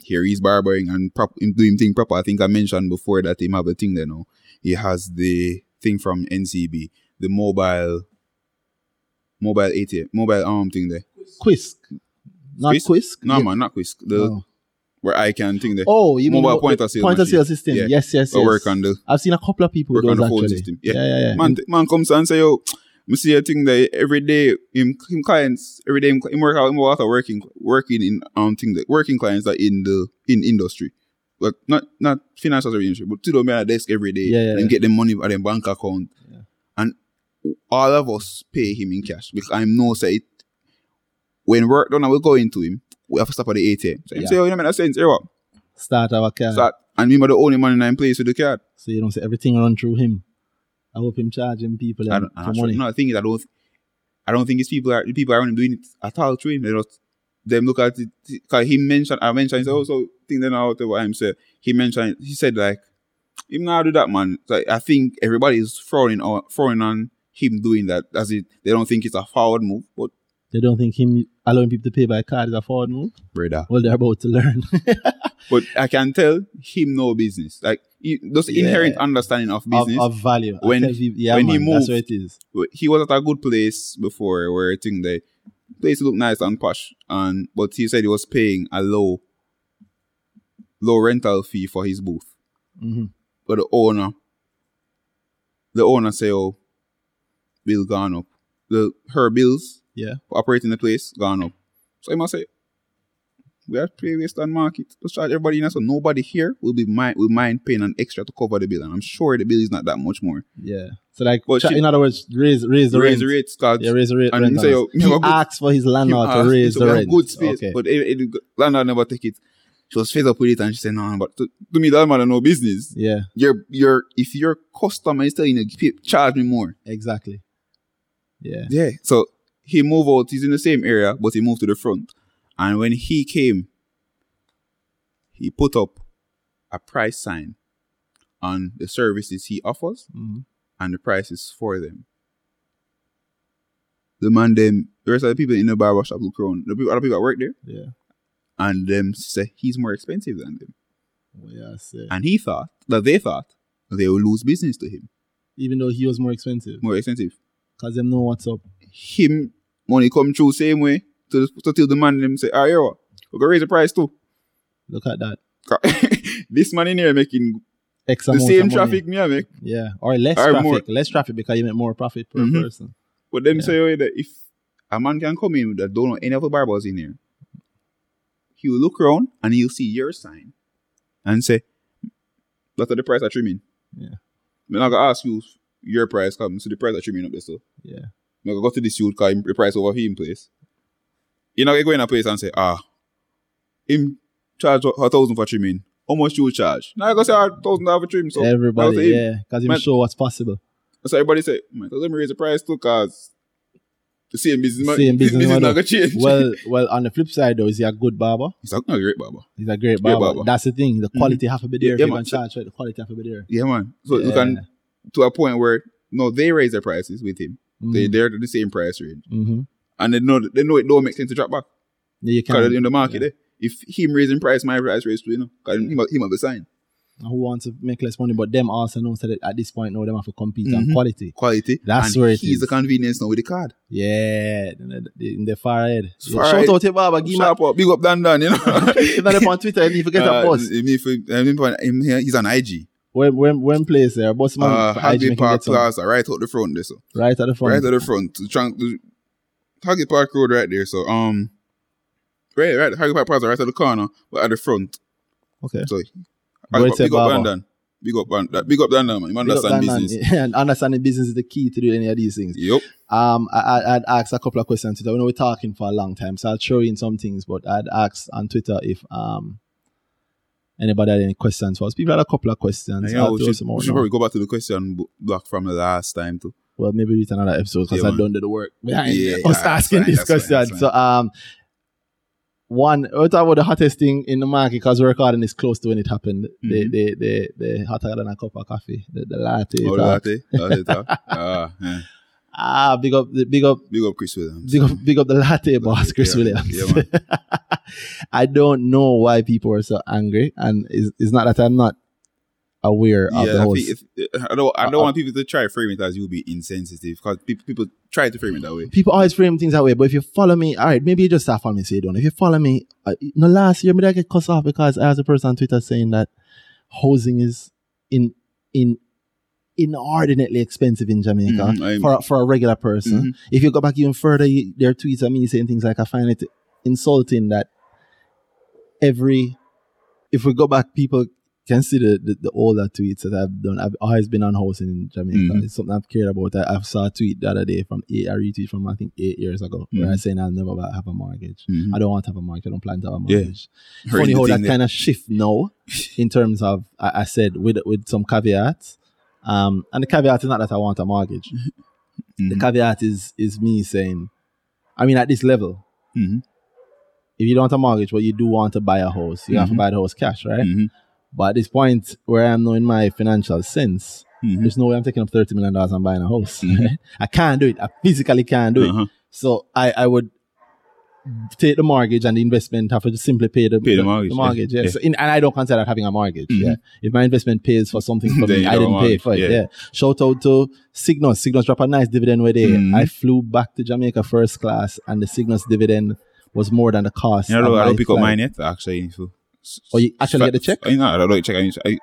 here he's barbering and prop, doing thing proper. I think I mentioned before that him have a thing there now. He has the thing from NCB, the mobile, mobile ATM, mobile arm thing there. Quisk. Not Quisk? Quisk? No Yeah. man, not Quisk. The Oh. Where I can thing there. Oh, you mean Mobile the- point the of sale point of machine. sale system? Yeah. Yes, yes, I yes. work on the I've seen a couple of people work on the phone actually. system. Yeah, Yeah, yeah, yeah. Man, man comes and say, yo, me see a thing there every day. Him, him clients every day. Him, him work out. Him out working, working in um thing that working clients that in the in industry, like not not financial service industry, but to them at a desk every day Yeah, yeah, and yeah. get them money at them bank account, Yeah. and all of us pay him in cash because I know say it. When work done, I will go into him. We have to stop at the ATM. So him Yeah. say, oh, you know, make sense. Here what? Start our car. Start. And me, the only man in place with the card. So you don't say everything run through him. I hope him charging people I um, don't, I'm for not sure. No, the thing is, I don't, I don't think it's people are the people aren't doing it at all through him. They just them look at it because he mentioned, I mentioned, he said, oh, so think then out what I'm saying. He mentioned, he said like, him now do that, man. Like I think everybody is frowning on, frowning on him doing that as it. They don't think it's a forward move, but They don't think him allowing people to pay by card is a forward move. brother. Well, they're about to learn. But I can tell him no business. Like he, just Yeah. inherent understanding of of, business. of value. When- you, yeah, when he man, that's moved- what it is. he was at a good place before where I think the place looked nice and posh and but he said he was paying a low low rental fee for his booth. hmm But the owner the owner say oh bill gone up. The her bills Yeah. operating the place gone up. So I must say we have to pay waste on market. Just charge everybody in so nobody here will be mind will mind paying an extra to cover the bill. And I'm sure the bill is not that much more. Yeah. So like, But cha- she- in other words, raise raise the Raise rent. the rates, cause Yeah, raise the rate. And rent say, oh, have he a good- asked for his landlord to raise so the rent. good space, Okay. but it, it, landlord never take it. She was fed up with it, and she said, "No, but to, to me, that have no business. yeah, Your your if your customer is telling you, "Pay- charge me more." exactly. Yeah. Yeah. So he moved out. He's in the same area, but he moved to the front. And when he came, he put up a price sign on the services he offers Mhm. and the prices for them. The man, them, the rest of the people in the barber shop look around. The people, other people that work there, Yeah. and them say he's more expensive than them. Yeah, I say. And he thought that they thought they would lose business to him. Even though he was more expensive, More expensive. because them know what's up. Him money come through same way to, the, to tell the man them say, ah, yo, we're gonna raise the price too. Look at that. this man in here making X the same of money. traffic me I make. Yeah, or less Or traffic. more. Less traffic because you make more profit per Mhm. person. But them Yeah. say oh, that if a man can come in that don't know any of the barbers in here, he will look around and he'll see your sign and say, That's the price I trimming. Yeah. I'm not gonna ask you your price come so the price I trimming up there so. Yeah. I'm gonna go to this youth cause him- the price over him place. You know, gonna go in a place and say, ah, him charge a thousand for trimming. How much you charge? Now I go say a thousand dollars for trim. So Everybody, say yeah, because Man- show what's possible. So everybody say, man, let me raise the price too, cause the same business, Same business business not gonna change. Well, well, on the flip side though, is he a good barber? he's like, no, great, barber. He's a great barber. barber. That's the thing. The quality have to be there. Yeah, if you man. can charge right, the quality have to be there. Yeah, man. So you can to a point where no, they raise their prices with him. They Mhm. they're the same price range, Mhm. and they know they know it don't make sense to drop back Yeah, you can't. can. in the market. yeah. eh, if him raising price, my price raise too, you know, because he might he might be sign Who wants to make less money, but them also know that at this point now them have to compete on Mhm. quality. quality. That's and where it he's is. the convenience now with the card. Yeah, in the, far head. It's Yeah, far Shout ahead. out to barber. Give up, big up Dan Dan, you know. If not on Twitter, if you forget Uh, a post. him if- him if- him here, He's on IG. When when when place there, man, Uh, Hagley Park Plaza, right out the front there, so. right at the front. Right at the front. The trunk, the Hagley Park Road right there. So um, right, right, Hagley Park Plaza right at the corner, but at the front. Okay. So But big up. Brandon. Big up Brandon. Big up Brandon, man. You understand business. and understanding business is the key to do any of these things. Yep. Um, I, I, I'd asked a couple of questions today. I know we're talking for a long time, so I'll throw in some things. But I'd asked on Twitter if um anybody had any questions for us. People had a couple of questions. Yeah, we should, we should probably go back to the question b- block from the last time too. Well, maybe it's another episode because Yeah, I don't do the work behind Yeah, us yeah, asking this question. So, um, one, talk about the hottest thing in the market because we're recording this close to when it happened. The, Mhm. the, the, the hotter than a cup of coffee, the, the latte. Oh, talk. latte. Latte. Ah, yeah. Ah, big up, big up, Big up Chris Williams. big up, big up the latte boss, Chris yeah, Williams. yeah, man. I don't know why people are so angry, and it's, it's not that I'm not aware of the Yeah, I, whole. think I don't. I don't Uh, want people to try to frame it as you will be insensitive because people people try to frame it that way. people always frame things that way, but if you follow me, all right, maybe you just start following me, say you don't. If you follow me, uh, no, last year, maybe I get cussed off because I was a person on Twitter saying that housing is in in inordinately expensive in Jamaica I'm- for, for a regular person. Mhm. If you go back even further, you, there are tweets of me saying things like, I find it insulting that every, if we go back, people can see the, the, the older tweets that I've done. I've always been on housing in Jamaica. Mhm. It's something I've cared about. I, I saw a tweet the other day from eight, a retweet from I think eight years ago, where I Mhm. saying I'll never have a mortgage. Mhm. I don't want to have a mortgage. I don't plan to have a mortgage. Heard Funny how thing that kind of shift now, in terms of I, I said with with some caveats. Um, and the caveat is not that I want a mortgage. The Mhm. caveat is is me saying, I mean, at this level, Mhm. if you don't want a mortgage, but you do want to buy a house, you have to Mhm. buy the house cash, right? Mhm. But at this point where I'm knowing my financial sense, Mhm. there's no way I'm taking up thirty million dollars and buying a house. I can't do it. I physically can't do it. Uh-huh. So I, I would take the mortgage and the investment have to simply pay the, Pay the mortgage, mortgage, yeah. yeah. Yeah. So in, and I don't consider that having a mortgage. Mhm. Yeah. If my investment pays for something for me, I didn't pay for it. Yeah. yeah. Shout out to Sygnus. Sygnus drop a nice dividend with it. Mhm. I flew back to Jamaica first class and the Sygnus dividend was more than the cost. You know, I don't, I my don't pick up mine yet. Actually, to- Oh, you actually get the check? I know. I don't check. I I,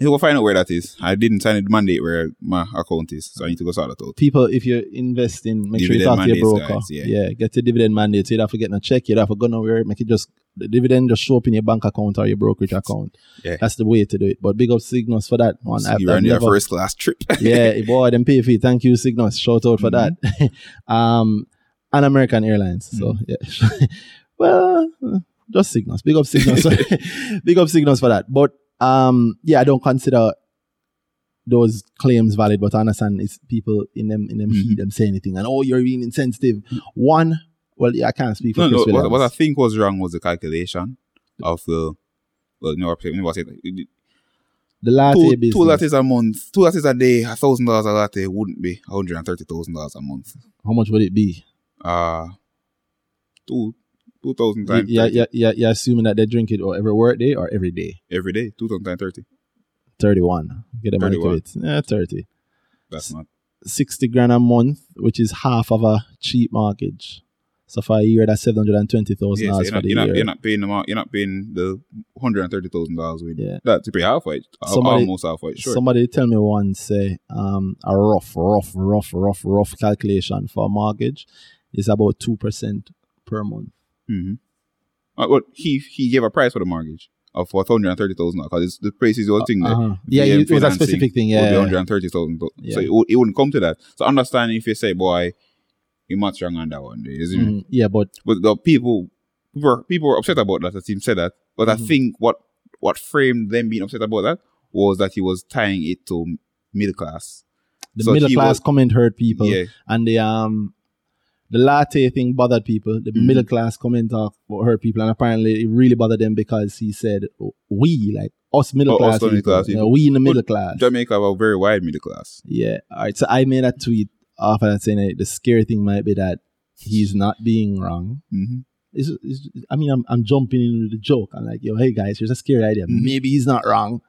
To go find out where that is. I didn't sign the mandate where my account is, so I need to go sort that out. People, if you invest in, make sure you talk to your broker. guys, yeah. yeah. get the dividend mandate. So you don't have to get no check. You don't have to go nowhere. Make it just the dividend just show up in your bank account or your brokerage account. Yeah. That's the way to do it. But big up Sygnus for that one. I've, you ran your first class trip. yeah, boy, them pay fee. Thank you, Sygnus. Shout out for that. um, and American Airlines. So yeah, well, just Sygnus. Big up Sygnus. Big up Sygnus for that. But um, yeah, I don't consider those claims valid. But I understand it's people in them in them Mhm. heat them say anything and oh, you're being insensitive. One, well, yeah, I can't speak for no, no. What, what I think was wrong was the calculation of the. Well, know, what I'm the latte Two, business. two lattes a month, two lattes a day, a thousand dollars a latte wouldn't be hundred and thirty thousand dollars a month. How much would it be? Uh two two thousand times yeah, 30 yeah, yeah, you're assuming that they drink it or every work day or every day. every day, two thousand times thirty. 31. Get the money to it. Yeah, 30. That's not 60 grand a month, which is half of a cheap mortgage. So for a year, that's $720,000 yeah, so for you're, not, the you're, not, year. you're not paying the amount, you're not paying the hundred and thirty thousand dollars with Yeah. that to pay halfway, Somebody- almost halfway. Sure. Somebody tell me once, say, um, a rough, rough, rough, rough, rough calculation for a mortgage is about 2% per month. Mm-hmm. Uh, well, he he gave a price for the mortgage of one hundred and thirty thousand because the price is your thing. there. Uh-huh. Yeah, it was a specific thing. Yeah. hundred and thirty thousand. So it, it wouldn't come to that. So understanding if you say, boy, you much wrong on that one, isn't it? Mhm. Yeah, but But the people people were, people were upset about that. The team said that, but Mhm. I think what what framed them being upset about that was that he was tying it to middle class. the So middle class was- comment hurt people. Yeah, and the um the latte thing bothered people. The Mhm. middle class comment talk hurt people, and apparently it really bothered them because he said we like us middle Oh, us class, middle class you know, we in the But middle class. Jamaica have a very wide middle class. Yeah. All right. So I made a tweet after that saying that the scary thing might be that he's not being wrong. Mm-hmm. It's, it's, I mean, I'm, I'm jumping into the joke. I'm like, yo, hey guys, here's a scary idea. Mhm. Maybe he's not wrong.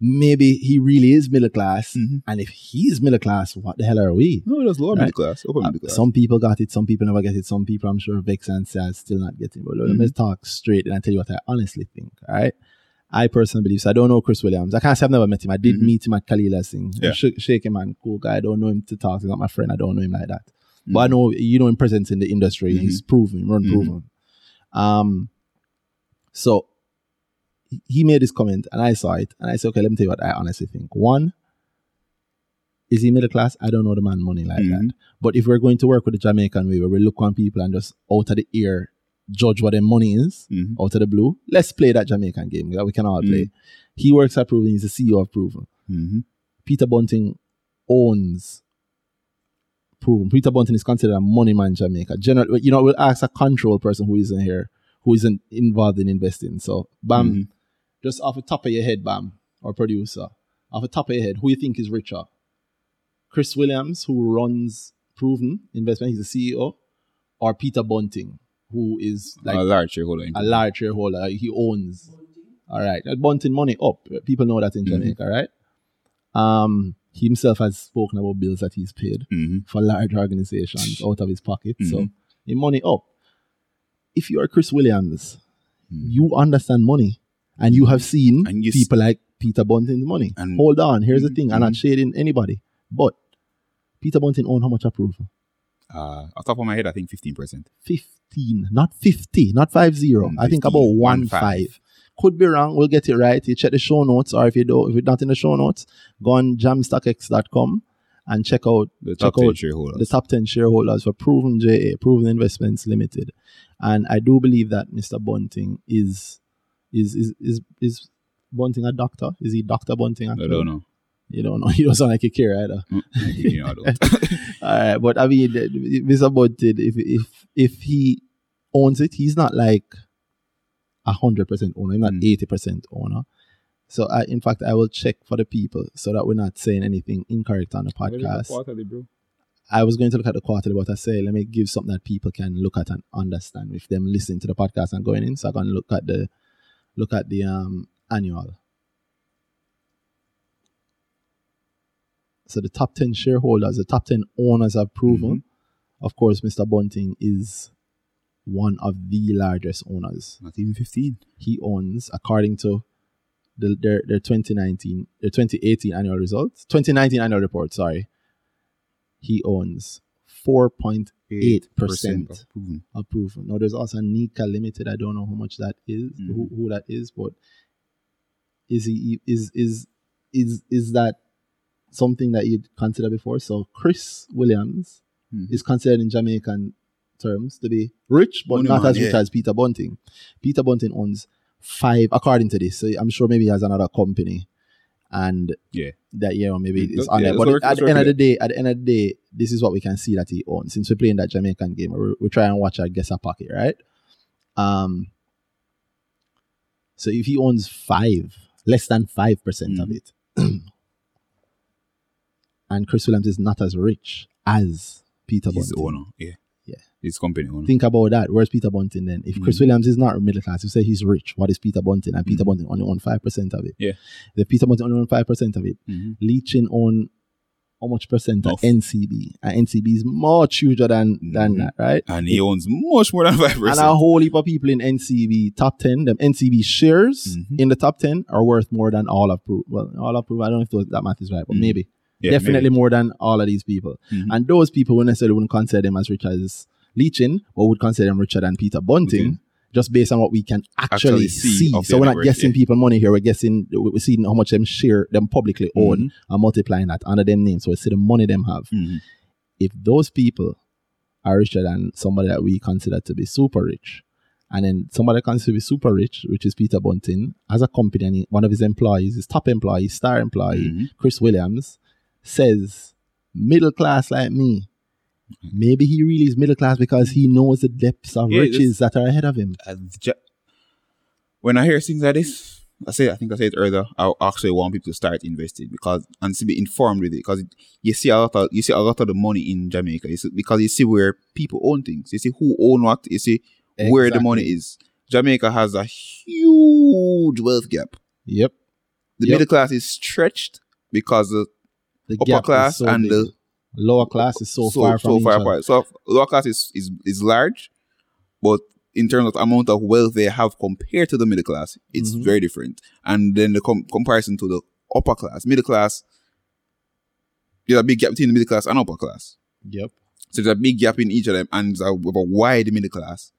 Maybe he really is middle class. Mhm. And if he's middle class, what the hell are we? No, that's lower Right. middle class, upper Uh, middle class. some people got it, some people never get it. Some people, I'm sure, vex and say, still not getting. But let me Mhm. talk straight and I tell you what I honestly think. All right. I personally believe so. I don't know Chris Williams. I can't say I've never met him. I did Mhm. meet him at Kalila Singh. Yeah. Shake, shake him man, cool guy. I don't know him to talk. He's not my friend. I don't know him like that. But Mm-hmm. I know you know him presence in the industry. He's proven, run proven. Um, so he made this comment and I saw it and I said, okay, let me tell you what I honestly think. One, is he middle class? I don't know the man money like that. Mhm. But if we're going to work with the Jamaican way, where we look on people and just out of the ear judge what their money is, Mhm. out of the blue, let's play that Jamaican game that we can all play. He works at Proven. He's the CEO of Proven. Mhm. Peter Bunting owns Proven. Peter Bunting is considered a money man in Jamaica. General, you know, we'll ask a control person who isn't here, who isn't involved in investing. So, Bam, Mhm. Just off the top of your head, Bam, or producer, off the top of your head, who you think is richer? Chris Williams, who runs Proven Investment, he's the CEO, or Peter Bunting, who is like a large shareholder. a large shareholder. He owns. All right, Bunting money up. People know that in Mhm. Jamaica, right? Um, he himself has spoken about bills that he's paid Mhm. for large organizations out of his pocket. So Mhm. the money up. If you are Chris Williams, Mhm. you understand money, and you have seen And you s- people like Peter Bunting's money. And- Hold on, here's the Mhm. thing. I'm not shading anybody, but Peter Bunting own how much approval? Uh, off the top of my head, I think 15%. 15, not 50, not 50. Mm, I think about 1 one 5. five. Could be wrong. We'll get it right. You check the show notes, or if you don't, if you're not in the show notes, go on jamstockex.com and check out The check top 10 out shareholders. the top 10 shareholders for Proven JA, Proven Investments Limited. And I do believe that Mr. Bunting is is is is, is Bunting a doctor? Is he Dr. Bunting? I Actually? don't know. You don't know. You don't sound like you care either. Mm, you know, I don't. All right, but I mean, the- the- Mr. Bunting, if if if he owns it, he's not like a hundred percent owner. He's not Mm. eighty percent owner. So, I, in fact, I will check for the people so that we're not saying anything incorrect on the podcast. Quarterly, bro. I was going to look at the quarterly, but I say let me give something that people can look at and understand with them listening to the podcast and going in. So I'm gonna look at the look at the um annual. So the top ten shareholders, the top ten owners have proven. Of course, Mr. Bunting is one of the largest owners. Not even 15. He owns, according to the, their their 2019, their 2018 annual results, 2019 annual report. Sorry, he owns 4.8 percent of proven. approved. Now there's also Nika Limited. I don't know how much that is, Mhm. who, who that is, but is he is is is is that something that you'd consider before? So Chris Williams Mhm. is considered in Jamaican terms to be rich, but not as rich yeah. as Peter Bunting. Peter Bunting owns five, according to this. So I'm sure maybe he has another company, and Yeah. that you know maybe Mm, it's on yeah, there. But work- at the end of the day, at the end of the day, this is what we can see that he owns. Since we're playing that Jamaican game, we we try and watch our guess a pocket, right? Um. So if he owns five, less than five percent of Mhm. it, and Chris Williams is not as rich as Peter He's the Bunting. owner. Yeah. His company owner. Think about that. Where's Peter Bunting then? If Chris Mhm. Williams is not middle class, you say he's rich. What is Peter Bunting? And Peter Mhm. Bunting only own five percent of it. Yeah. If Peter Bunting only own five percent of it, Mhm. Lee-Chin own how much percent at NCB? And NCB is much huger than than Mhm. that, right? And he owns much more than 5%. And a whole heap of people in NCB top ten, them NCB shares Mhm. in the top ten are worth more than all of Proof. Well, all of Proof. I don't know if those, that math is right, but Mhm. maybe Yeah, definitely more than all of these people. Mhm. And those people wouldn't necessarily wouldn't consider them as rich as Lee-Chin, but would consider them richer than Peter Bunting, Bunting. just based on what we can actually, Actually see. see So we're not guessing yeah. people money here. We're guessing we're seeing how much them share them publicly own Mhm. and multiplying that under them names. So we see the money them have. Mhm. If those people are richer than somebody that we consider to be super rich, and then somebody considered to be super rich, which is Peter Bunting, as a company, and one of his employees, his top employee, star employee, Mhm. Chris Williams, says, middle class like me. Maybe he really is middle class because he knows the depths of Yeah, riches that are ahead of him. When I hear things like this, I say I think I said it earlier. I actually want people to start investing because and to be informed with it because you see a lot of you see a lot of the money in Jamaica. You see, because you see where people own things. You see who own what. You see where the money is. Jamaica has a huge wealth gap. Yep. The Yep. middle class is stretched because the The upper class so and big. the lower class is so, far from so far apart. So lower class is, is is large, but in terms of amount of wealth they have compared to the middle class, it's Mhm. very different. And then the com- comparison to the upper class, middle class, there's a big gap between the middle class and upper class. Yep. So there's a big gap in each of them, and there's a, a wide middle class.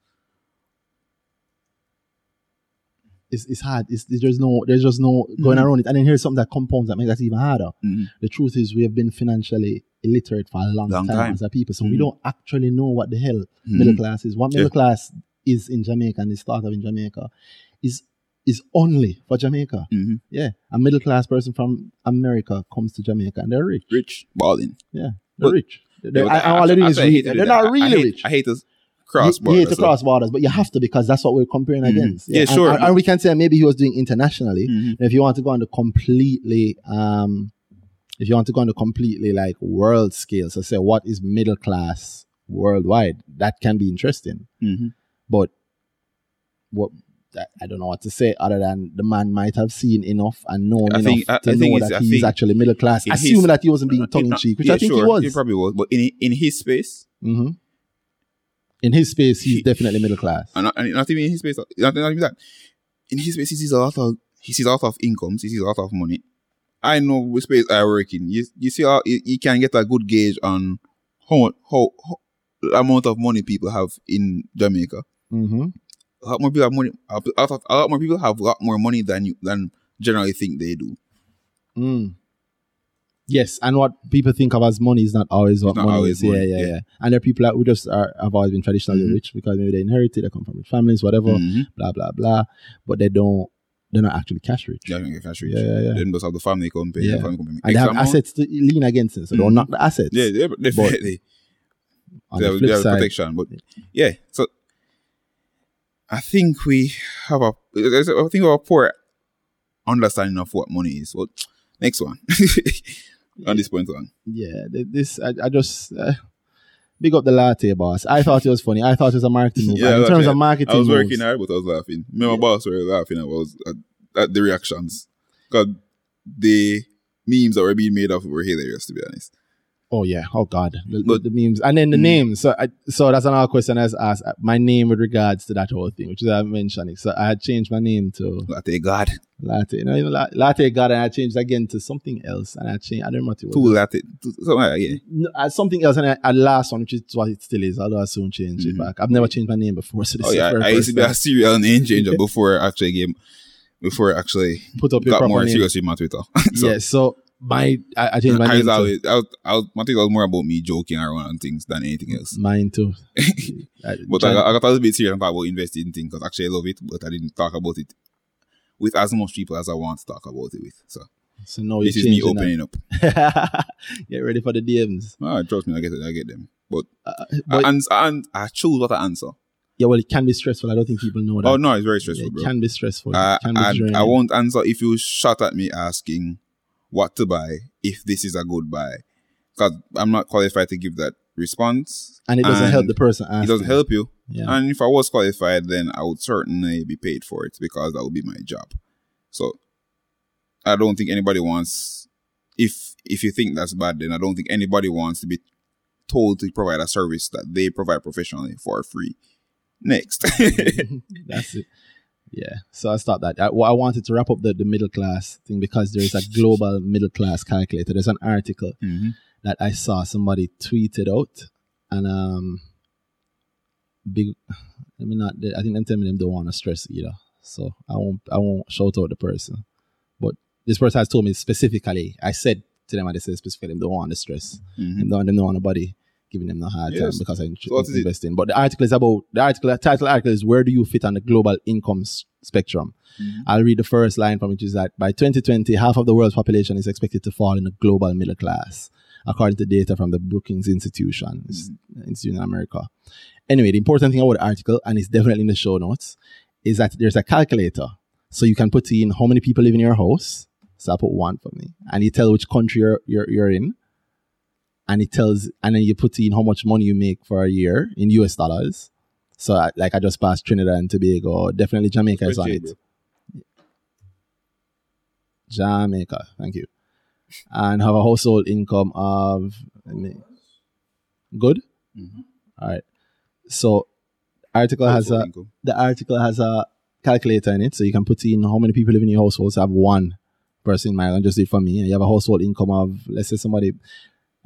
It's, it's hard. It's, it's there's no there's just no going Mhm. around it. And then here's something that compounds that makes that even harder. Mhm. The truth is we have been financially illiterate for a long, Long time, time. as a people, so we Mhm. don't actually know what the hell Mhm. middle class is. What middle Yeah. class is in Jamaica and is thought of in Jamaica is is only for Jamaica. Mhm. Yeah, a middle class person from America comes to Jamaica and they're rich. Rich, balling. Yeah, they're rich. They're, Yeah, but and all they're doing is I- I read. They're not I- I really hate- rich. I hate to cross borders. cross borders, but you have to because that's what we're comparing Mhm. against. Yeah, and- sure. And, and we can say maybe he was doing internationally. Mhm. And if you want to go on the completely, um, if you want to go on the completely like world scale, so say what is middle class worldwide, that can be interesting. Mhm. But what I- don't know what to say other than the man might have seen enough and known I enough think- I- to I know that he's actually middle class, assuming that he wasn't being tongue in Uh, cheek, which yeah, I think sure, he was. He probably was. But in in his space, hmm In his space, he's He- definitely middle class. and not, and not even in his space, not, not even that. In his space, he sees a lot of he sees a lot of incomes. He sees a lot of money. I know which space I work in. You you see how you, you can get a good gauge on how much how, how amount of money people have in Jamaica. hmm A lot more people have money. A lot, of, a lot more people have a lot more money than you than generally think they do. Mm. Yes, and what people think of as money is not always what not money always is. Yeah, money, yeah, yeah, yeah. And there are people that who just are have always been traditionally Mhm. rich because maybe they inherited, they come from rich families, whatever, Mhm. blah blah blah. But they don't, they're not actually cash rich, Yeah, I think cash rich. Yeah, yeah, yeah. Then just have the family company. Yeah. The family company and they have amount. assets to lean against it. So don't Mhm. knock the assets. Yeah, yeah, definitely. On they the have, flip they have side, protection. But yeah, so I think we have a- I think we have a poor understanding of what money is. Well, next one. On this point on. yeah, this I, I just. Uh, Big up the latte boss. I thought it was funny. I thought it was a marketing move. Yeah, in terms of marketing, I was moves, working hard, but I was laughing. Me and my boss were laughing at, was, at, at the reactions. Because the memes that were being made of were hilarious, to be honest. Oh yeah. Oh god. The, But- the memes and then the Mm. names. So I, so that's another question I was asked. uh, My name with regards to that whole thing, which is I mentioned it. So I had changed my name to Latte God. Latte. You know, you know, Latte God, and I changed again to something else, and I changed. I don't know what it was. Two latte. Two, something yeah. No, uh, something else, and I, I last one, which is what it still is. Although I soon change it Mhm. back. I've never changed my name before, so this Oh is yeah, I used to be a serial name changer before I actually game, before I actually put up your got more name. serious with my Twitter. so, yeah. So my I, I changed my I name. always, I was, I was, my Twitter was more about me joking around and things than anything else. mine too. I- But I, got- I got a little bit serious about investing in things because actually I love it, but I didn't talk about it with as much people as I want to talk about it with. So so now this is me opening up. that. Get ready for the DMs. Ah, trust me, I get it. I get them. But, Uh, but I, ans- I, I choose what I answer. yeah, well, it can be stressful. I don't think people know that. Oh no, it's very Yeah, stressful, it bro. can be stressful. Uh, it can be. I won't answer if you shot at me asking what to buy if this is a good buy. Because I'm not qualified to give that response. and it doesn't and help the person. It doesn't help you. Yeah. And if I was qualified, then I would certainly be paid for it because that would be my job. So I don't think anybody wants if if you think that's bad, then I don't think anybody wants to be told to provide a service that they provide professionally for free. Next. That's it. Yeah. So I stopped that. I, I wanted to wrap up the, the middle class thing because there's a global middle class calculator. There's an article Mhm. that I saw somebody tweeted out, and um, big. Let me not. I think them tell me them don't want to stress either. So I won't. I won't shout out the person, but this person has told me specifically. I said to them, they said specifically, them don't want to stress, Mhm. and don't, they don't want nobody giving them no hard time because I'm So it? investing. But the article is about the article. The title article is where do you fit on the global income s- spectrum. Mhm. I'll read the first line from it, which is that by 2020, half of the world's population is expected to fall in the global middle class, according to data from the Brookings Institution, it's Institute in America. Anyway, the important thing about the article, and it's definitely in the show notes, is that there's a calculator. So you can put in how many people live in your house. So I put one for me. And you tell which country you're, you're, you're in. And it tells, and then you put in how much money you make for a year in US dollars. So I, like I just passed Trinidad and Tobago, definitely Jamaica is on it. Jamaica. Thank you. And have a household income of good. Mhm. All right. So article has a income. the article has a calculator in it, so you can put in how many people live in your household. So I have one person in mind, and just do it for me. And you have a household income of let's say somebody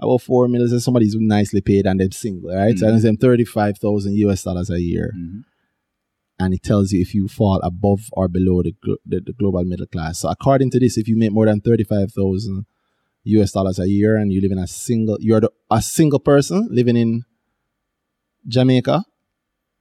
about four million. Somebody's nicely paid and they're single, right? So I them thirty five thousand US dollars a year Mhm. and it tells you if you fall above or below the, glo- the, the global middle class. So according to this, if you make more than thirty five thousand US dollars a year and you live in a single, you're the, a single person living in Jamaica,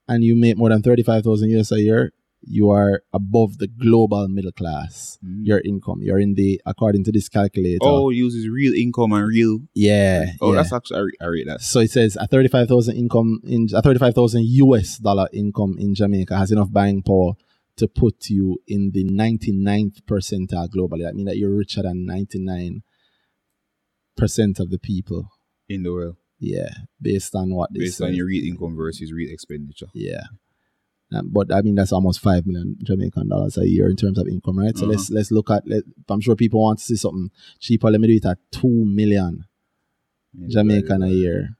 and you make more than thirty five thousand US a year, you are above the global middle class. Mm. Your income, you're in the according to this calculator. Oh, uses real income and real. yeah, Oh, yeah. that's actually I, re- I rate that. So it says a thirty-five thousand income in a thirty-five thousand US dollar income in Jamaica has enough buying power to put you in the 99th percentile globally. That means that you're richer than ninety-nine percent of the people. in the world Yeah, based on what this based on your real income versus real expenditure. Yeah. Um, but I mean that's almost five million Jamaican dollars a year in terms of income, right? So Uh-huh. let's let's look at. Let, I'm sure people want to see something cheaper. Let me do it at two million Jamaican a year.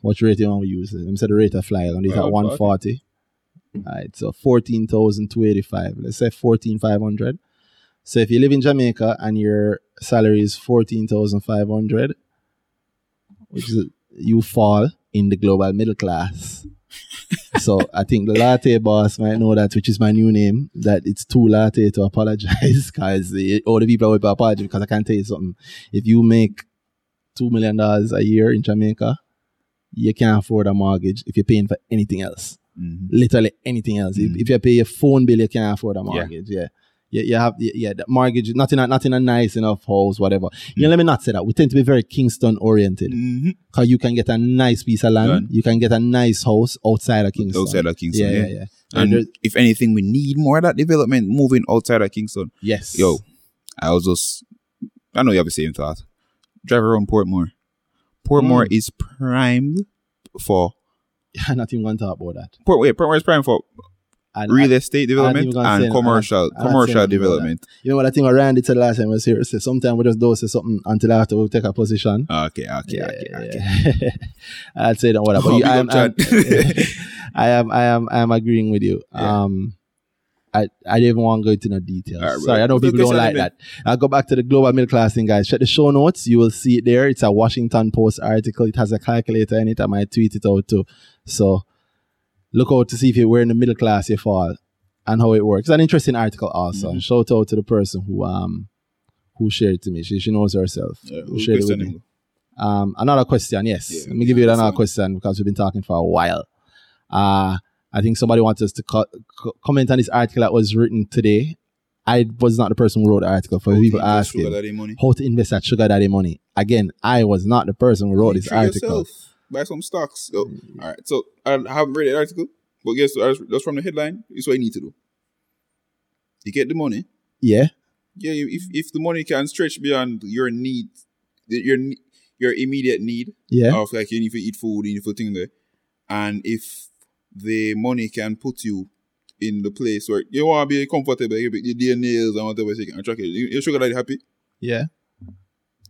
What rate you want to use? Let me say the rate of fly. I'm going to use Uh, at 140. Alright, so 14,285. Let's say 14,500. So if you live in Jamaica and your salary is 14,500, which is you fall in the global middle class. so I think the latte boss might know that, which is my new name, that it's too latte to apologize because all the people will apologize because I can't tell you something. If you make two million dollars a year in Jamaica, you can't afford a mortgage if you're paying for anything else. Mhm. Literally anything else. If, Mhm. if you pay your phone bill, you can't afford a mortgage. Yeah. You, you have yeah, the mortgage, not in a not in a nice enough house, whatever. You know, let me not say that. We tend to be very Kingston oriented. Mhm. Cause you can get a nice piece of land, you can get a nice house outside of Kingston. Outside of Kingston, yeah, yeah. yeah, yeah. And there- if anything, we need more of that development moving outside of Kingston. yes. Yo, I was just, I know you have the same thought. Drive around Portmore. Portmore Mm. is primed for I'm not even gonna talk about that. Port. Wait, Portmore is primed for And real estate development and commercial I'm not- I'm not commercial development. You know what I think what Randy said last time I was here. Say sometimes we just don't say something until after we take a position. Okay, okay, Yeah, okay, okay. I'd say don't worry. But Oh, you, I, am, I'm, I am, I am, I am agreeing with you. Yeah. Um, I, I didn't even want to go into no details. Right, Sorry. I know people don't like that. I'll go back to the global middle class thing, guys. Check the show notes. You will see it there. It's a Washington Post article. It has a calculator in it. I might tweet it out too. So look out to see if you're in the middle class you fall and how it works. An interesting article also. Mm-hmm. Shout out to the person who um who shared it to me. She, she knows herself. Yeah, who shared it with me. Um, another question, yes. Yeah, Let me give you another question because we've been talking for a while. Uh, I think somebody wants us to co- co- comment on this article that was written today. I was not the person who wrote the article. For How people asking how to invest that sugar daddy money. Again, I was not the person who wrote this article. yourself. Buy some stocks. Oh, all right. So I haven't read the article, but guess? That's from the headline. It's what you need to do. You get the money. Yeah, Yeah, if if the money can stretch beyond your need, your your immediate need yeah, of like you need to eat food, you need to thing there, and if the money can put you in the place where you want to be comfortable, you do your nails and whatever, so you can track it. You, your sugar daddy happy. yeah,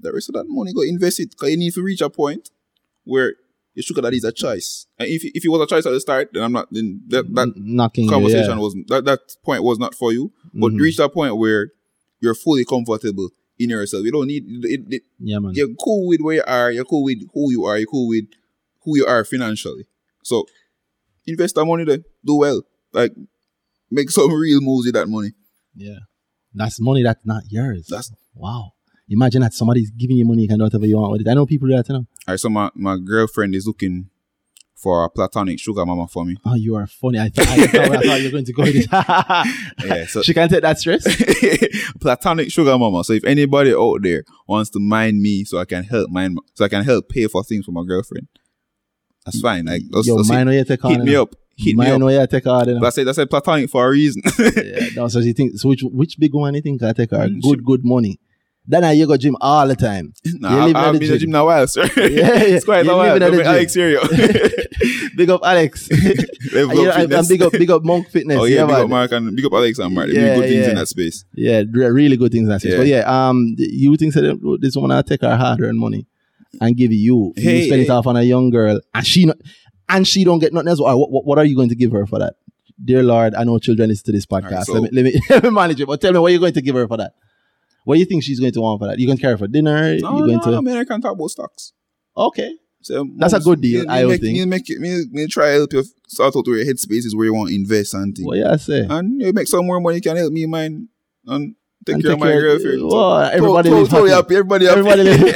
The rest of that money, go invest it because you need to reach a point where your sugar daddy is a choice. And if if it was a choice at the start, then I'm not. Then that that knocking conversation you, yeah. wasn't that that point was not for you. But Mhm. reach that point where you're fully comfortable in yourself. You don't need it, it, yeah, man. you're cool with where you are, you're cool with who you are, you're cool with who you are financially. So invest that money there, do well. Like make some real moves with that money. Yeah. That's money that's not yours. That's- wow. Imagine that somebody's giving you money, you can do whatever you want with it. I know people do that, you know. Alright, so my, my girlfriend is looking for a platonic sugar mama for me. Oh, you are funny. I, th- I, thought, I thought you were going to go with it. Yeah, so she can take that stress. platonic sugar mama. So if anybody out there wants to mind me so I can help mine so I can help pay for things for my girlfriend, that's fine. Like let's, Yo, let's mine hit, take hit me up. Hit mine me up. you take you know. That's it. That's it. Platonic for a reason. yeah, no, so she thinks, so which, which big one you think I take her? Mm, Good, good money. Then I you go gym all the time. nah, I, I've been in the gym. now a while, sir. Yeah, yeah. it's quite a You're while. at Alex here. big up Alex. And you know, and- and big up, big up Monk Fitness. Oh yeah, big man. up Mark and big up Alex and Mark. They Yeah, do good things yeah. in that space. Yeah, re- really good things. That's it. Yeah. But yeah, um, you think that this woman will take her hard earned money and give it you? you Hey, spend it off on a young girl, and she not, and she don't get nothing else. What, what, what are you going to give her for that? Dear Lord, I know children listen to this podcast. so- let, me, let me let me manage it. But tell me, what you're you going to give her for that? What do you think she's going to want for that? You going to carry for dinner? No, you going no, to no, man, I can talk about stocks. okay? So That's a good deal, Me, I would make, think. Me make, it- me, me try help you sort out where your headspace is where you want to invest and things. What you say? And you make some more money, you can help me, man, and take And care of my girlfriend. So, Well, everybody to- to- happy. Everybody happy. Everybody live-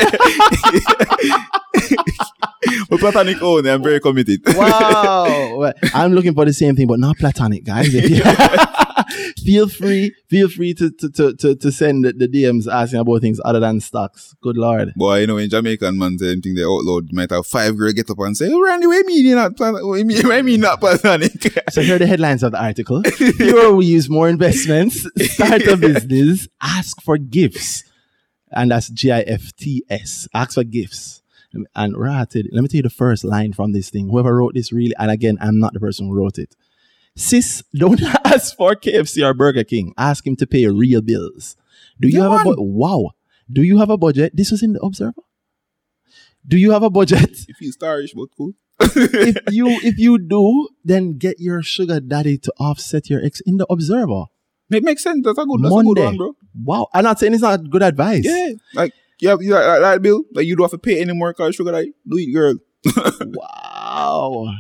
but platonic only, I'm very committed. wow. I'm looking for the same thing, but not platonic, guys. If you- feel free, feel free to to to to, to send the, the DMs asking about things other than stocks. Good lord. Boy, you know, in Jamaican man say anything they outlawed, you might have five girl get up and say, oh, Randy, what you mean you're not? What you mean, what you mean not platonic? So here are the headlines of the article. Fewer we use more investments, start a business, ask for gifts. And that's G-I-F-T-S. Ask for gifts. And let me tell you the first line from this thing. Whoever wrote this really, and again, I'm not the person who wrote it. Sis, don't ask for KFC or Burger King. Ask him to pay real bills. Do you have a bu- wow? Do you have a budget? This was in the Observer. Do you have a budget? If you starish, but cool. if you if you do, then get your sugar daddy to offset your ex in the Observer. It makes sense. That's a good, that's a Monday. good one, bro. Wow, I'm not saying it's not good advice. Yeah. Like, you have, you have that, that bill, like, you don't have to pay anymore because sugar daddy. Do it, girl. Wow,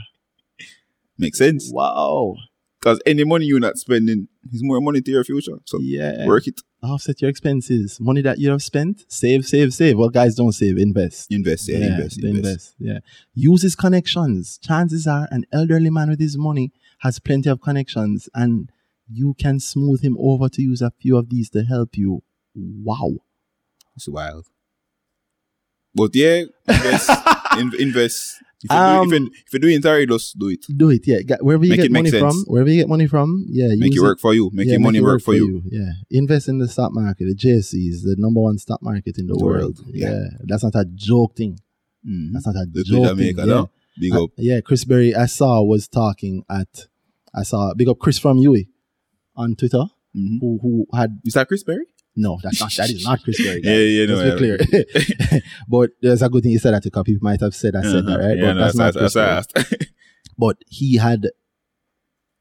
Makes sense. wow, Because any money you're not spending is more money to your future. So yeah. work it. Offset your expenses. Money that you have spent, save, save, save. Well, guys, don't save, invest. Invest, yeah, invest, they invest. Yeah. Use his connections. Chances are an elderly man with his money has plenty of connections and you can smooth him over to use a few of these to help you. Wow. It's wild. But yeah, invest. in, invest. If you, Um, do, if, you, if you're doing it, just do it. Do it, yeah. Wherever you Make get it money from, wherever you get money from, yeah. Make use it work for you. Make yeah, your money it work, for you. Yeah. Invest in the stock market. The JSE is the number one stock market in the, The world. world, Yeah. yeah. That's not a joke thing. Mhm. That's not a Look joke to thing. Jamaica yeah. now. Big Uh, up. yeah, Chris Berry, I saw was talking at, I saw, big up Chris from UE on Twitter, Mhm. who who had, Is that Chris Berry? No, that's not, that is not Chris Berry. Yeah, guys. yeah, no, Let's be clear. but there's a good thing he said that because people might have said I said that, Uh-huh. right? Yeah, but no, that's not that's, Chris that's. But he had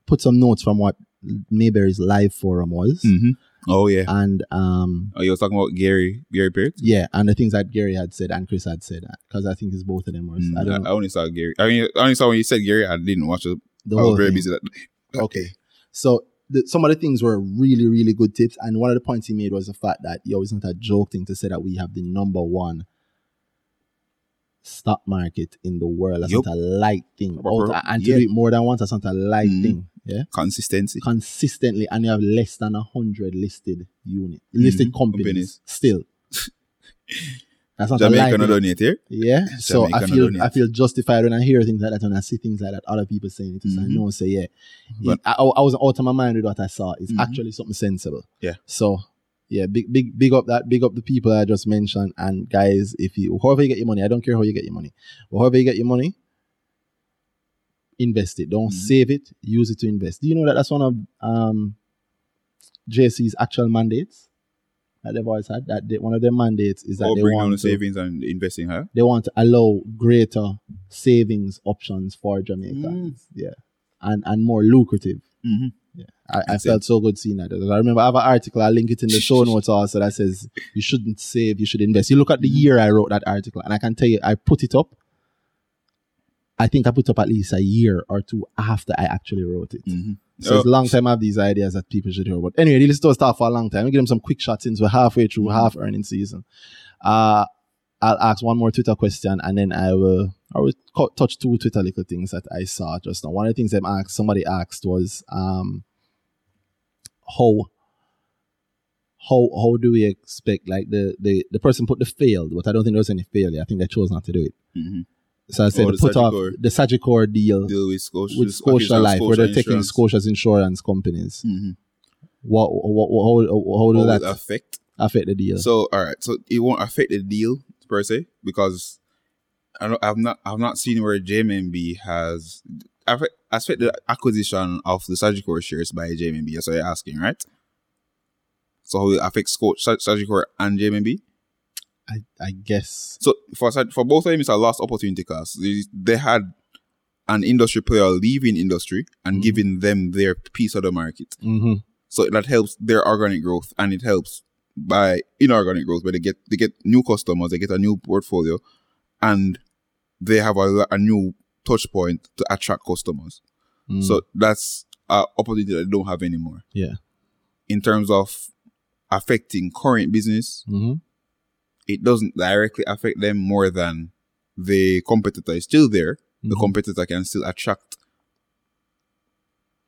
put some notes from what Mayberry's live forum was. Mhm. Oh yeah. And um Oh, you was talking about Gary Gary Peart. yeah, and the things that Gary had said and Chris had said because I think it's both of them was Mm, I I, don't I know only saw Gary. I mean, I only saw when you said Gary. I didn't watch it. the I was very thing. busy. That, that Okay. So the, some of the things were really, really good tips. And one of the points he made was the fact that, yo, it's not a joke thing to say that we have the number one stock market in the world. That's Yup. not a light thing. Out- and to yeah. do it more than once, that's not a light Mhm. thing. Yeah. Consistency. Consistently, and you have less than a hundred listed unit, listed Mhm. companies, Companies. still. That's not a Jamaica light no donate here. Yeah. So I feel donate. I feel justified when I hear things like that, and I see things like that, other people saying it. So I know, say, yeah. But- I, I wasn't out of my mind with what I saw. It's Mhm. actually something sensible. Yeah. So yeah, big big big up that big up the people I just mentioned. And guys, if you however you get your money, I don't care how you get your money. But however you get your money, invest it. Don't Mhm. save it, use it to invest. Do you know that that's one of um JSE's actual mandates? That they've always had. That they, one of their mandates is that Or they bring want down the to, savings and investing higher. they want to allow greater savings options for Jamaicans. Mm. Yeah. And and more lucrative. Mm-hmm. I, I felt so good seeing that. I remember I have an article, I link it in the show notes also that says you shouldn't save, you should invest. You look at the Mm-hmm. year I wrote that article, and I can tell you, I put it up. I think I put up at least a year or two after I actually wrote it. Mm-hmm. So it's a long time I have these ideas that people should hear. But anyway, these to start for a long time. We give them some quick shots since we're halfway through Mm-hmm. half earning season. Uh I'll ask one more Twitter question and then I will I will co- touch two Twitter little things that I saw just now. One of the things them asked somebody asked was um how how how do we expect like the the the person put the failed, but I don't think there was any failure. I think they chose not to do it. Mm-hmm. So I said Oh, the put off the Sagicor deal Deal with Scotia, with Scotia Life, where they're taking. Scotia's insurance companies. Mm-hmm. What, what, what how, how will that affect? affect the deal? So all right, so it won't affect the deal per se because I don't, I've not I've not seen where JMMB has affect affect the acquisition of the Sagicor shares by JMMB. That's what you're asking, right? So how it affects Scotia, Sag- Sagicor and JMMB? I, I guess. So for for both of them, it's a last opportunity cost. They, they had an industry player leaving industry and Mhm. giving them their piece of the market. Mm-hmm. So that helps their organic growth and it helps by inorganic growth where they get they get new customers, they get a new portfolio, and they have a, a new touch point to attract customers. Mm. So that's an opportunity that they don't have anymore. yeah. In terms of affecting current business, hmm it doesn't directly affect them more than the competitor is still there. The Mhm. competitor can still attract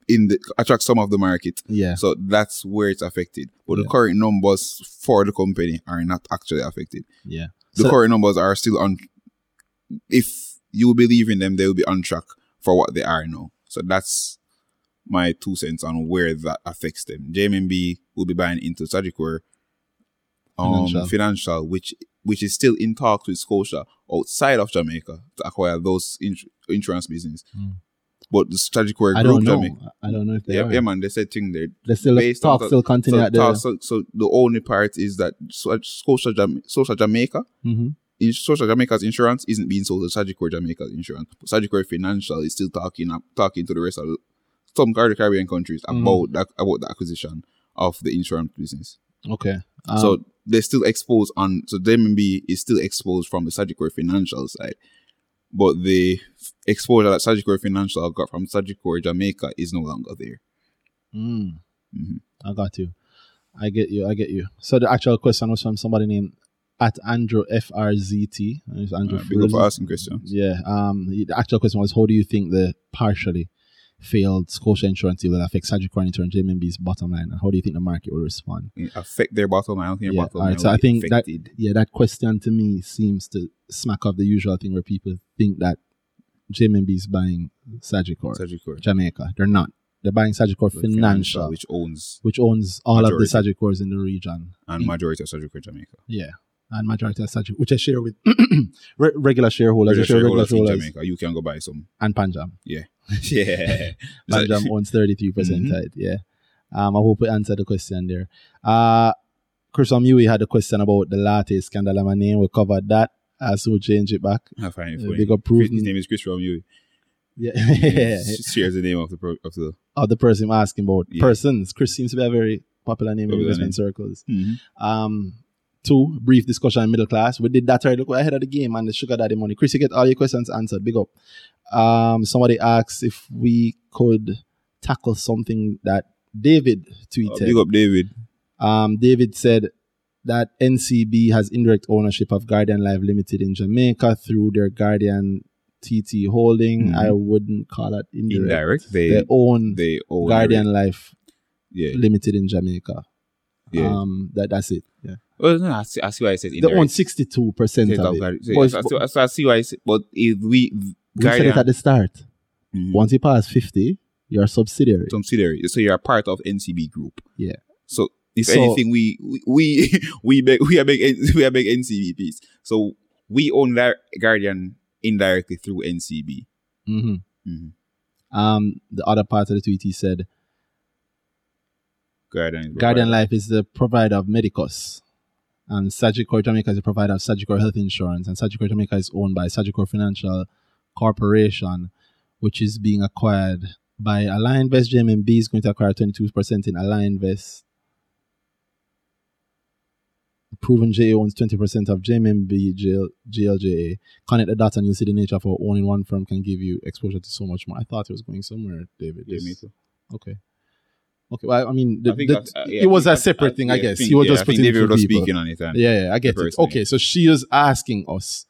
in the attract some of the market. Yeah. So that's where it's affected. But Yeah. the current numbers for the company are not actually affected. Yeah. The So- current numbers are still on. If you believe in them, they will be on track for what they are now. So that's my two cents on where that affects them. JMMB will be buying into Sagicor um, Financial. financial. which which is still in talks with Scotia outside of Jamaica to acquire those ins- insurance business. Mm. But the Sagicor I group, don't know. Jamaica, I don't know if they yeah, are. yeah, man, they said thing there. They still Based talk on- still continue So, at the. so, so the only part is that Scotia, Jam- Scotia Jamaica, Mhm. in Scotia Jamaica's insurance isn't being sold to Sagicor Jamaica's insurance. But Sagicor Financial is still talking up, talking to the rest of the, some Caribbean countries Mm. about that about the acquisition of the insurance business. Okay. Um, so they're still exposed on. So DMB is still exposed from the Sagicor Financial side, but the exposure that Sagicor Financial got from Sagicor Jamaica is no longer there. mm, Mhm. I got you. I get you. I get you. So the actual question was from somebody named at Andrew FRZT. It's Andrew. Alright, big up for asking questions. Yeah. Um. The actual question was, how do you think the partially failed Scotia insurance deal will affect Sagicor and JMMB's bottom line, and how do you think the market will respond? It affect their bottom line. I don't think their Yeah, bottom line so I think that- Yeah, that question to me seems to smack of the usual thing where people think that JMMB is buying Sagicor, Sagicor Jamaica. They're not. They're buying Sagicor Financial, which owns which owns all of the Majority. Sagicors in the region. and majority of Sagicor Jamaica. Yeah. And majority of Sagicor, which I share with re- regular shareholders, I Regular share regular shareholders in Jamaica, you can go buy some. and Panjam. Yeah, yeah. Panjam owns 33% Mhm. tied. Yeah. Um, I hope we answered the question there. Uh, Chris Omui had a question about the latte scandal. and My name, we covered that. Uh, so change it back. I find it funny. big up Proven. His name is Chris Romeo. Yeah. yeah. Shares the name of the pro, of the. of the person I'm asking about. Yeah. Persons. Chris seems to be a very popular name in Popular investment circles. Mm-hmm. Um, two, brief discussion in middle class. We did that already. Look, we're ahead of the game and the sugar daddy money. Chris, you get all your questions answered. Big up. Um, somebody asks if we could tackle something that David tweeted. Uh, big up David. Um, David said that NCB has indirect ownership of Guardian Life Limited in Jamaica through their Guardian TT holding. Mhm. I wouldn't call it indirect. Indirect. They They own they own Guardian Life Yeah, Limited in Jamaica. Yeah. Um, that that's it. Yeah, well, no, I see, I see why I said they indirect. sixty two percent of it. So, But yeah, it's- so, I see- so I see why I said, but if we we said it at the start. Mhm. Once you pass fifty, you're a subsidiary. subsidiary, so you're a part of NCB Group. Yeah. So if So- anything, we we we we, beg, we are big we are big NCB piece. So we own that Guardian indirectly through NCB. hmm Mhm. Um, the other part of the tweet he said, Guardian, Guardian. Life is the provider of Medecus. And Sagicor Jamaica is the provider of Sagicor Health Insurance. And Sagicor Jamaica is owned by Sagicor Financial Corporation, which is being acquired by Alignvest. JMMB is going to acquire 22% in Alignvest. Proven J owns 20% of JMMB GL, GLJA. Connect the dots and you'll see the nature of how owning one firm can give you exposure to so much more. I thought it was going somewhere, David. Yeah, me too. Okay. Okay. Well, I mean, the, I the- uh, yeah, it was a separate I- thing, I yeah, guess. think- he was yeah, just putting David was speaking on it. Yeah, yeah, I get it. Okay, so she is asking us,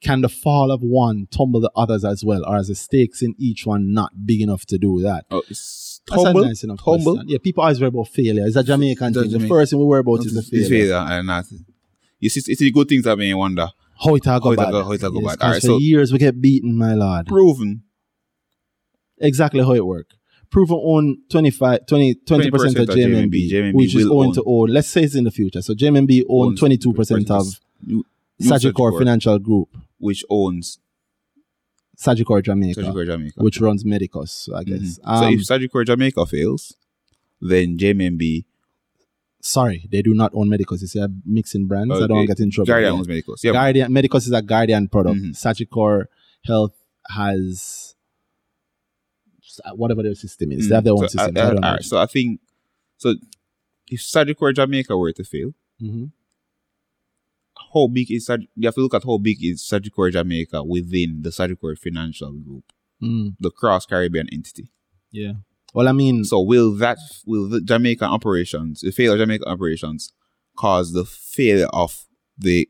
can the fall of one tumble the others as well, or is the stakes in each one not big enough to do that? Oh, it's tumble, nice enough tumble. question. Yeah, people always worry about failure. It's a Jamaican thing. The first thing we worry about is the It's failure. failure and not. You see, it's the good things that make you wonder. How it all How go it bad. go- how it all go Yes, bad. 'cause Alright, for so- years we get beaten, my lord. Proven. Exactly how it work. Proven own 25, 20, 20% of 20% of JMMB, JMMB which is going own- to own, let's say it's in the future. So JMMB own Owns 22% of Sagicor Financial Group, which owns Sagicor Jamaica, Sagicor Jamaica. which runs Medecus, so I guess. Mhm. so Um, if Sagicor Jamaica fails, then JMMB sorry, they do not own Medecus. You see, I'm mixing brands. I don't want to get in trouble. Guardian Yeah. owns Medecus. Yeah, Guardian Medecus is a Guardian product. Mhm. Sagicor Health has whatever their system is. Mm. They have their own so, system. I, I I, don't alright, so I think so. If Sagicor Jamaica were to fail, Mhm. how big is Sag- you have to look at how big is Sagicor Jamaica within the Sagicor Financial Group, Mm, the cross Caribbean entity. yeah. Well, I mean, So will that will the Jamaican operations, the failure of Jamaican operations, cause the failure of the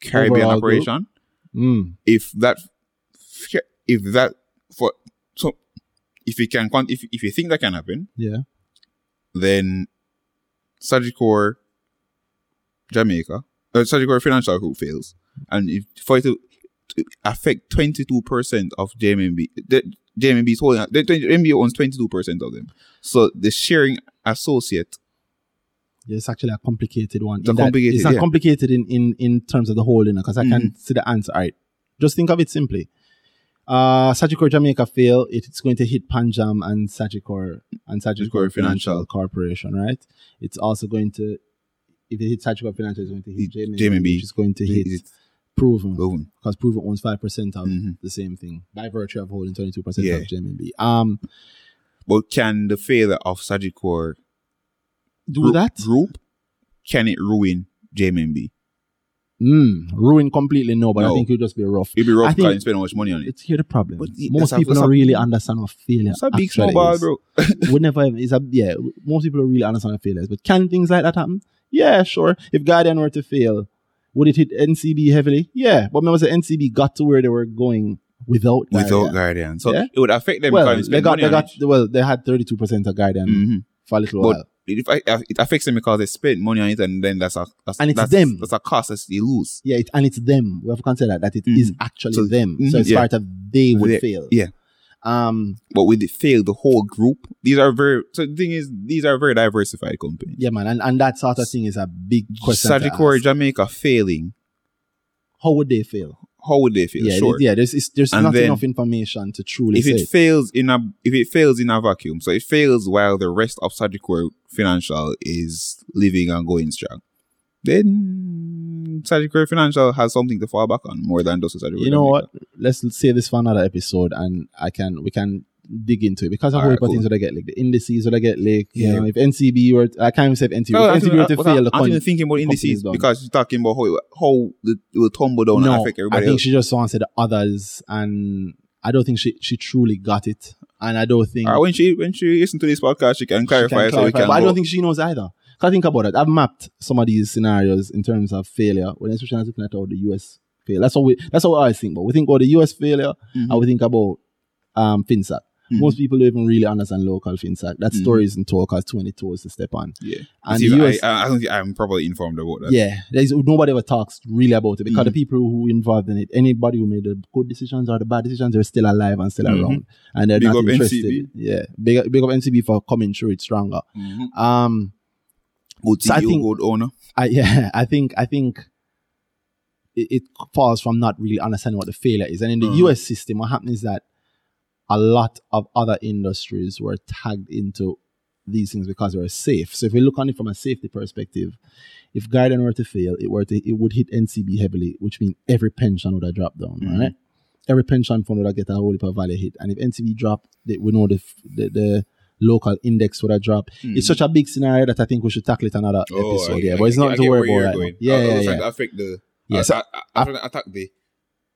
Caribbean operation? mm, If that if that if it can if if you think that can happen, yeah. then Sagicor Jamaica, uh, Sagicor Financial Group fails, and if for it to, affect twenty two percent of JMMB, the JMMB is holding the JMMB owns twenty two percent of them. So the sharing associate, it's actually a complicated one. It's that- complicated, it's not yeah. complicated in, in, in terms of the whole, you know, because I can Mhm. see the answer. All right. Just think of it simply. Uh, Sagicor Jamaica fail, it's going to hit Panjam and Sagicor and Sagicor Financial Financial. Corporation, right? It's also going to, if it hits Sagicor Financial, it's going to hit JMMB, JMMB. which is going to hit is it Proven, proven? because Proven owns 5% of Mhm. the same thing by virtue of holding 22% Yeah. of JMMB. Um, But can the failure of Sagicor do group, that? group can it ruin JMMB? Mm, ruin completely, no, but I think it'll just be rough. It'd be I rough think- because you spend how much money on it. It's here the problem. But it- most that's a- people don't a- really understand what failure It's a big snowball, is. bro. we never it's a yeah. Most people don't really understand what failure is. But can things like that happen? Yeah, sure. If Guardian were to fail, would it hit NCB heavily? Yeah, but remember, the NCB got to where they were going without Guardian. Without Guardian, so Yeah. it would affect them well, they got money they on got it. well they had thirty two percent of Guardian Mhm. for a little But while. It, it affects them because they spend money on it, and then that's a that's, And it's that's, them. That's a cost that they lose. Yeah, it, and it's them. We have to consider that that it is Mhm. actually So- them. mhm, so it's yeah. part of they would Yeah, fail. yeah. Um. But with it fail, the whole group. These are very. So the thing is, these are very diversified companies. Yeah, man, and, and that sort of thing is a big question. Sagicor. Jamaica failing. How would they fail? How would they feel? yeah, sure. yeah. There's there's And not enough information to truly if say. it it. fails in a if it fails in a vacuum, so it fails while the rest of Sagicor Financial is living and going strong, then Sagicor Financial has something to fall back on more than just Sagicor. you know what? Let's save this for another episode, and I can we can dig into it because a whole heap cool. things would I get like the indices would I get like you Yeah. know if NCB were I can't even say if NCB No, if NCB were to fail I'm the not con- even thinking about indices because you're talking about how it, how it will tumble down and no, affect I think else. she just wants to the others, and I don't think she she truly got it, and I don't think Alright, when she when she listen to this podcast, she can she clarify so we can. but I don't think she knows either. 'Cause think about it. I've mapped some of these scenarios in terms of failure when especially I looking at how the US fail. That's what we that's what I think. But we think about the US failure Mhm. and we think about um FINSAC. Mhm. Most people don't even really understand local FINSAC. That Mhm. story isn't told because 20 toes to step on. yeah, And See, US, I, I, I don't think I'm probably informed about that. yeah, there's nobody ever talks really about it because Mhm. the people who involved in it, anybody who made the good decisions or the bad decisions, they're still alive and still Mhm. around, and they're Big not interested. NCB. Yeah, big, big up NCB for coming through it stronger. Mhm. Um, Good So I CEO, think- good owner. I yeah, I think I think it, it falls from not really understanding what the failure is. And in the Mhm. US system, what happens is that a lot of other industries were tagged into these things because they were safe. So if we look on it from a safety perspective, if Guardian were to fail, it were to it would hit NCB heavily, which means every pension would have dropped down, Mhm. right? Every pension fund would have get a whole heap of value hit. And if NCB dropped, they, we know the, the the local index would have dropped. It's such a big scenario that I think we should tackle it another episode. Hmm. I- yeah, I- but it's I not to worry about right Yeah, yeah, yeah. affect the Yeah, I, so I, I, attack the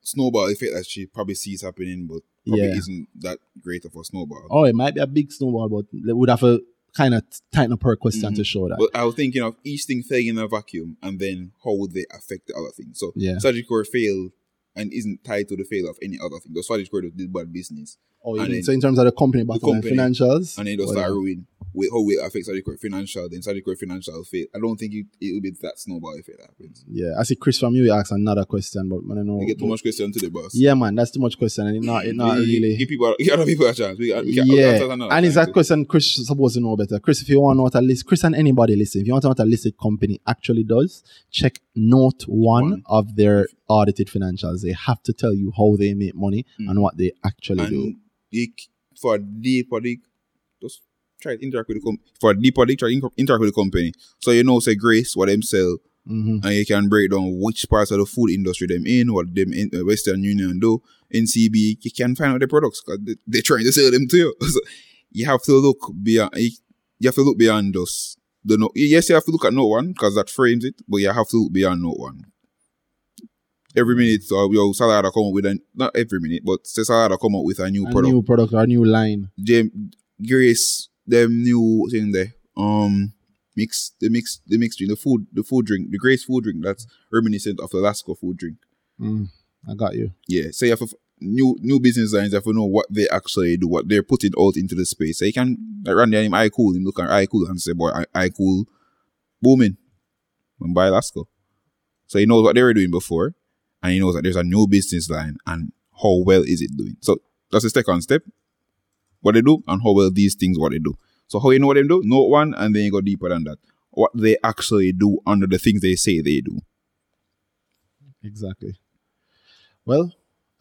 snowball effect that she probably sees happening, but probably Yeah. isn't that great of a snowball. Oh, it might be a big snowball, but they would have a kind of tighten up her question Mhm. to show that. But I was thinking of each thing failing in a vacuum, and then how would they affect the other thing? So Yeah. Sagicor failed and isn't tied to the fail of any other thing. The just did bad business, oh, you so in terms of the company bottom line company, financials, and then it oh, start yeah. ruin with how it affects Sagicor financial. Then Sagicor financial fail. I don't think it it will be that snowball effect that happens. Yeah, I see Chris from you asked another question, but man, I don't know. We get too much question to the boss. Yeah, man, that's too much question, and it not it not We- really. give people give other people a chance. We, we we got yeah, another and it's that question Chris is supposed to know better. Chris, if you want to know what a list, Chris and anybody listen, if you want to know what a listed company actually does, check note one, One. of their audited financials. They have to tell you how they make money Mm. and what they actually do. and you, c- for a deeper dig, just try to interact with the company. For deeper dig, try to inter- interact with the company. So you know, say Grace, what them sell, hmm and you can break down which parts of the food industry them in, what them in uh, Western Union do, NCB, you can find out the products because they, they're trying to sell them to you. So you have to look beyond, you have to look beyond just the note. Yes, you have to look at note one because that frames it, but you have to look beyond note one. Every minute, so yo, Salada come up with a not every minute, but say Salada come up with a new A product. new product or a new line. James Grace, them new thing there. Um, mix the mix the mix drink, the food, the food drink, the Grace food drink that's reminiscent of the Lasco food drink. Mm, I got you. Yeah, so you have to, new new business lines. You have to know what they actually do, what they're putting out into the space. So you can like run the name I cool, him look at I cool and say, boy, I, I cool, booming, and buy Lasco. So he knows what they were doing before, and he knows that there's a new business line and how well is it doing. So that's the second step. What they do and how well these things what they do. So how you know what they do? Note one, and then you go deeper than that. What they actually do under the things they say they do. Exactly. Well,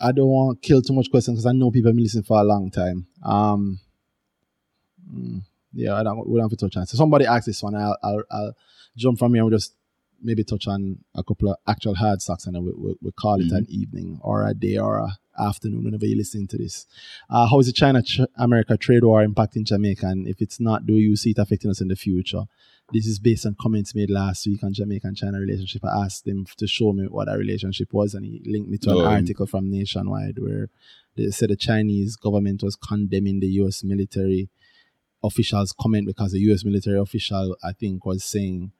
I don't want to kill too much questions because I know people have been listening for a long time. Um, mm, yeah, I don't. We don't have to touch on. it. So somebody asked this one. I'll, I'll, I'll jump from here and we'll just maybe touch on a couple of actual hard stocks and we, we, we call it an evening or a day or a afternoon whenever you listen to this. Uh, how is the China Ch- America trade war impacting Jamaica? And if it's not, do you see it affecting us in the future? This is based on comments made last week on Jamaica and China relationship. I asked him to show me what that relationship was, and he linked me to an Oh, article from Nationwide where they said the Chinese government was condemning the U.S. military officials' comment because the U.S. military official, I think, was saying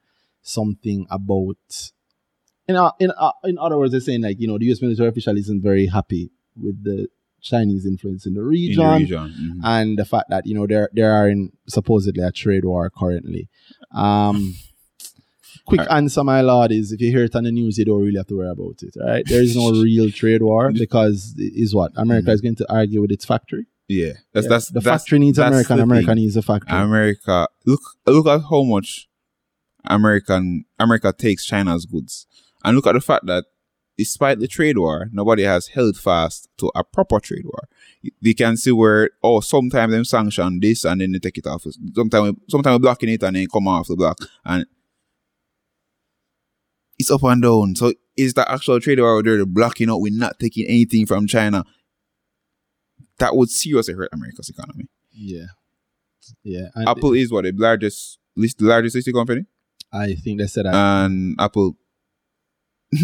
something about. In, uh, in, uh, in other words, they're saying like you know the U.S. military official isn't very happy with the Chinese influence in the In region, the region. Mhm. and the fact that you know there there are in supposedly a trade war currently. Um, quick Alright. answer, my lord, is if you hear it on the news, you don't really have to worry about it. Right? There is no real trade war because it is what America is going to argue with its factory. Yeah, that's Yeah, that's the that's, factory needs that's America, and America needs the factory. America. Look, look at how much American America takes China's goods, and look at the fact that despite the trade war, nobody has held fast to a proper trade war. They can see where oh sometimes them sanction this and then they take it off. Sometimes sometimes blocking it and then come off the block and it's up and down. So is the actual trade war or they're blocking out? We're not taking anything from China. That would seriously hurt America's economy. yeah, yeah. Apple is what the largest list, the largest listed company, I think they said that. and Apple,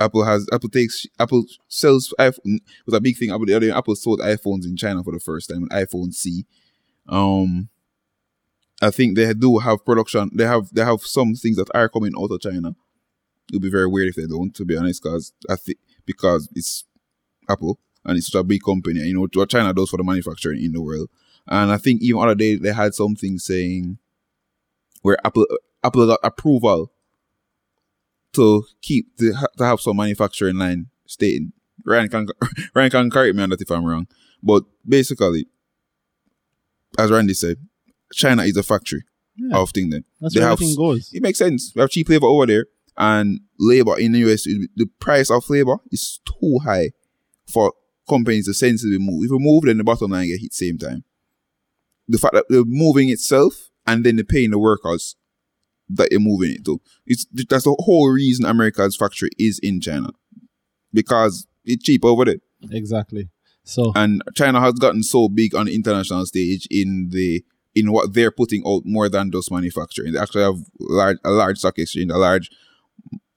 Apple has Apple takes Apple sells iPhone was a big thing. Apple Apple sold iPhones in China for the first time, an iPhone C. Um, I think they do have production. They have they have some things that are coming out of China. It'll be very weird if they don't, to be honest, because I think because it's Apple and it's such a big company. You know what China does for the manufacturing in the world. And I think even other day they had something saying where Apple Apple got approval to keep to, ha- to have some manufacturing line staying. Ryan can Ryan can correct me on that if I'm wrong, but basically, as Randy said, China is a factory Yeah. of thing. Then That's they where have everything goes. it makes sense. We have cheap labor over there, and labor in the US, the price of labor is too high for companies to sensibly move. If you move, then the bottom line get hit same time. The fact that they're moving itself and then they're paying the workers that you're moving it to. It's that's the whole reason America's factory is in China because it's cheap over there. Exactly. So And China has gotten so big on the international stage in the in what they're putting out more than just manufacturing. They actually have large a large stock exchange, a large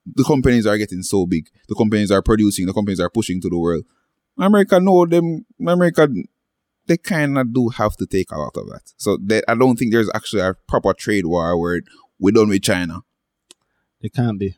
the companies are getting so big. The companies are producing, the companies are pushing to the world. America know them America they kind of do have to take a lot of that. So they, I don't think there's actually a proper trade war where we're done with China. They can't be.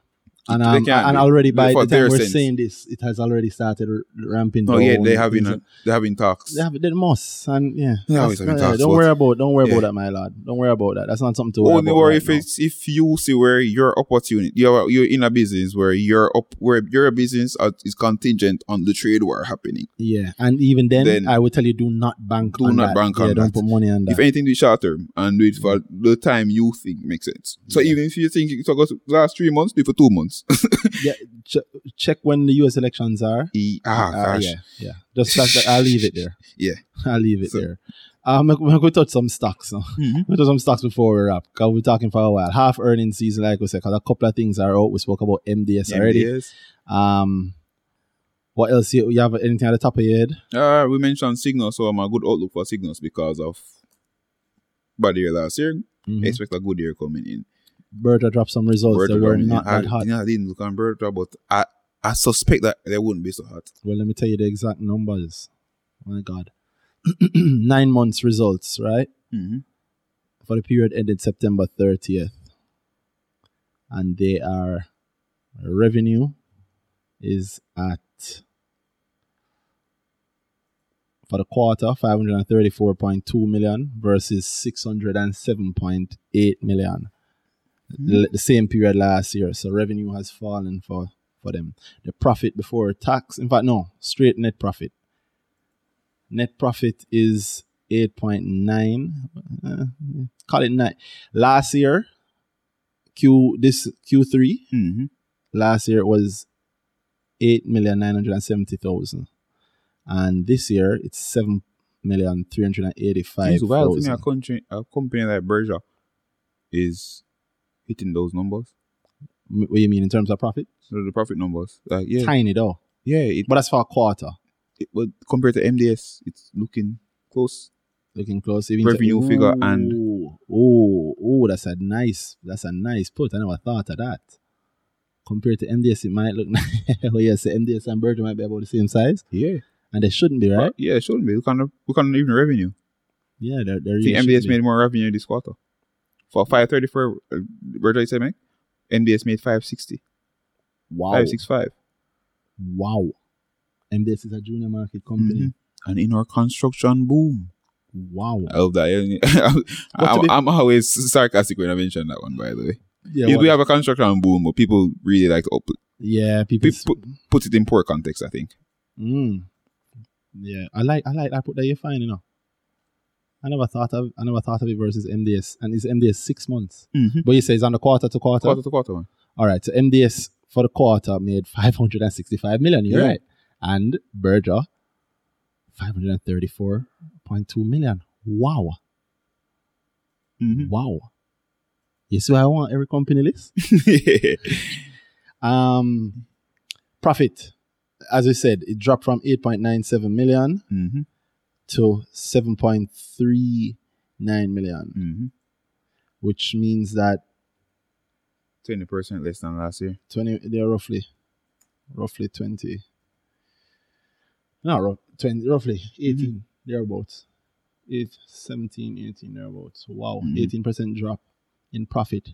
And, um, and already by the time we're sense. saying this, it has already started ramping Oh down. yeah, they having Things a, they having talks. They have they must and yeah. They always That's- having yeah, don't worry about don't worry Yeah. about that, my lad. Don't worry about that. That's not something to worry Only about. worry right if now. it's if you see where your opportunity you're you're in a business where you're up where your business is contingent on the trade war happening. yeah, and even then, Then- I would tell you do not bank. Do on not that. bank yeah, on don't put money on that. If anything, do it short term and do it for the time you think makes sense. So Yeah. even if you think it's August last three months, do it for two months. yeah, ch- check when the U.S. elections are. E- ah, Uh, gosh. yeah, yeah. Just that's the, I'll leave it there. Yeah. I'll leave it So- there. Um, we're going to touch some stocks now. Mhm. We'll touch some stocks before we wrap. Cause we're talking for a while. Half earnings season, like we said, because a couple of things are out. We spoke about MDS already. Um, what else? You, you have anything at the top of your head? Uh, we mentioned signals, so I'm a good outlook for signals because of bad year last year. Mhm. Expect a good year coming in. Berger dropped some results Berger that were not I, that hot. yeah, I didn't look on Berger, but I I suspect that they wouldn't be so hot. Well, let me tell you the exact numbers. My God. Nine months results, right? Mm-hmm. For the period ended September 30th. And they are revenue is at for the quarter 534.2 million versus 607.8 million L- the same period last year. So revenue has fallen for for them. The profit before tax in fact no straight net profit. Net profit is 8.9 uh, call it 9 last year q this q3 Mm-hmm. last year it was eight million nine hundred and seventy thousand, and this year it's seven million three hundred and eighty-five It's wild to me a country a company like Berger is hitting those numbers. What do you mean in terms of profit? So the profit numbers. Like yeah. Tiny though, Yeah, it, but that's for a quarter. it but compared to MDS, it's looking close. Looking close, even Revenue figure and- oh, oh, that's a nice, that's a nice put. I never thought of that. Compared to MDS, it might look. Nice. oh yes, the MDS and Berger might be about the same size, Yeah. and they shouldn't be, right? Yeah, it shouldn't be. On the look on even revenue. Yeah, they're, they're really MDS be. made more revenue this quarter. For five thirty four uh, Berger you said make? MDS made five sixty. wow, Five six five. wow. MDS is a junior market company. Mhm. And in our construction boom. Wow. I love that. I'm, be- I'm always sarcastic when I mention that one, by the way. Yeah, we have a construction boom, but people really like to up, yeah, people. people put it in poor context, I think. Mm. Yeah, I like I like I put that you're fine, you know. I never thought of I never thought of it versus MDS, and it's MDS six months. Mm-hmm. But you say it's on the quarter to quarter. Quarter to quarter one. All right, so MDS for the quarter made five hundred and sixty-five million. You're Yeah. right, and Berger five hundred and thirty-four point two million. Wow, Mm-hmm. wow. You see, what I want every company list. Um, profit, as I said, it dropped from eight point nine seven million mm-hmm. To 7.39 million, Mm-hmm. which means that 20% less than last year. 20 they're roughly roughly 20 no 20 roughly 18 thereabouts 8 17 18 thereabouts wow Mhm. 18% drop in profit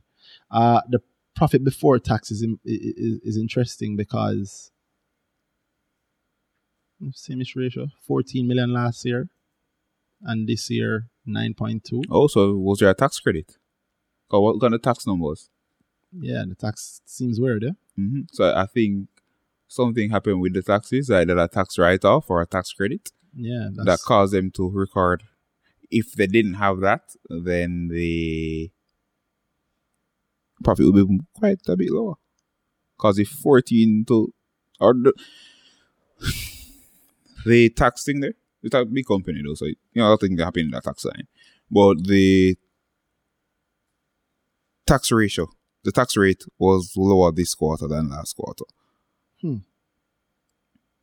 uh the profit before tax is, in, is, is interesting because same ratio 14 million last year and this year 9.2 Also, was there a tax credit? Or what kind of tax numbers? yeah the tax seems weird yeah Mm-hmm. So I think something happened with the taxes, either a tax write off or a tax credit. yeah that caused them to record. If they didn't have that, then the profit would be quite a bit lower. Because if 14 to or the, the tax thing there, it's a big company though, so you know a lot of things happen in that tax line. But the tax ratio, the tax rate was lower this quarter than last quarter. Hmm.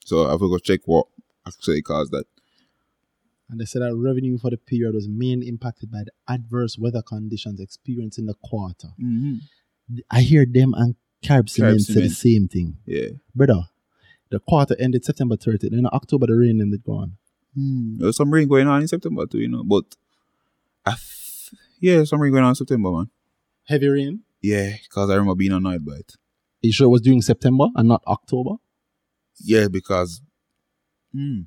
So I will go check what actually caused that. And they said that revenue for the period was mainly impacted by the adverse weather conditions experienced in the quarter. Mm-hmm. I hear them and Carib Cement said the same thing. Yeah. Brother, the quarter ended September 30th. Then in October, the rain ended gone. There was some rain going on in September too, you know. But I th- yeah, some rain going on in September, man. Heavy rain? Yeah, because I remember being annoyed by it. you sure it was during September and not October? Yeah, because hmm.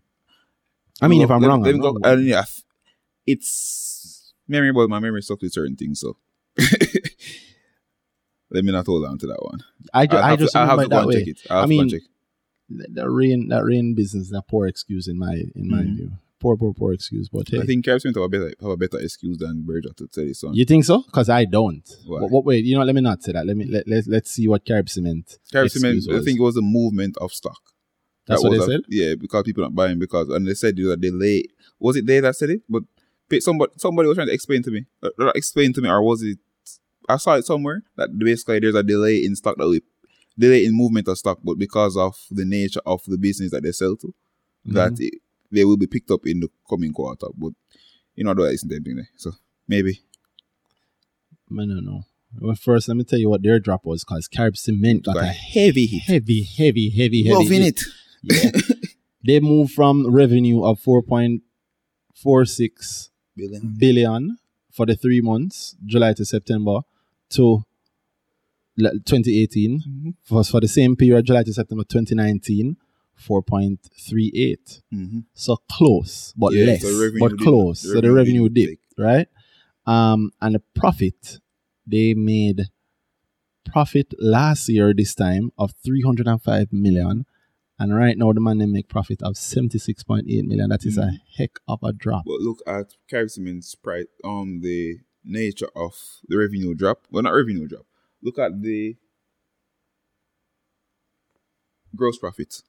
I mean, Let- if I'm let- wrong, let I'm me go- wrong, yeah, I it's memory, but my memory stuck with certain things, so let me not hold on to that one. I, ju- I'll I just to, I'll have to it go and way. check it. I'll have I to go mean, and check. The, the rain, that rain business is a poor excuse in my in my Mhm. view. Poor, poor, poor excuse. But hey, I think Smith have a better have a better excuse than Berger to tell this one. you think so? Because I don't. Why? What, what, wait, you know, let me not say that. Let me let let let's see what Carib Cement. Carib Cement, I think it was a movement of stock. That's That what they a- said. Yeah, because people not buying because and they said there was a delay. Was it they that said it? But somebody somebody was trying to explain to me. Uh, explain to me, or was it? I saw it somewhere that basically there's a delay in stock that we delay in movement of stock, but because of the nature of the business that they sell to, that Mm-hmm. it, they will be picked up in the coming quarter. But you know, that isn't anything there. So maybe I don't know. Well, first, let me tell you what their drop was because Carib Cement got Got a heavy heavy, heavy, heavy, heavy. Loving hit. it. Yeah. they moved from revenue of 4.46 Billion. billion for the three months, July to September, to 2018. Mhm. For, for the same period, July to September 2019, 4.38. Mm-hmm. So close, but Yeah, less, but close. the so the revenue dip, didn't right? Um, and the profit, they made profit last year this time of 305 million. And right now, the man they make profit of 76.8 million. That is a Mm-hmm. heck of a drop. But look at Carib Cement's price, um, the nature of the revenue drop. Well, not revenue drop. Look at the gross profit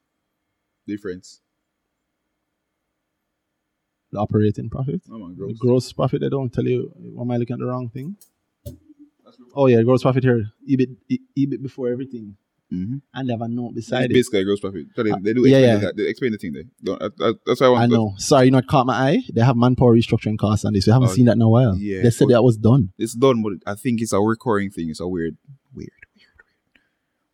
difference. The operating profit. Oh my The gross. gross profit, they don't tell you. Am I looking at the wrong thing? Oh, yeah, gross profit here. EBIT, EBIT before everything. Mm-hmm. And they have a note It's beside it. basically a gross profit. So they, Uh, they do yeah, explain yeah. that. They explain the thing there. Don't, I, I, that's why I want I know. Sorry, you not caught my eye. They have manpower restructuring costs on this. We haven't Oh, seen that in a while. yeah. They said that was done. It's done, but I think it's a recurring thing. It's a weird, weird, weird,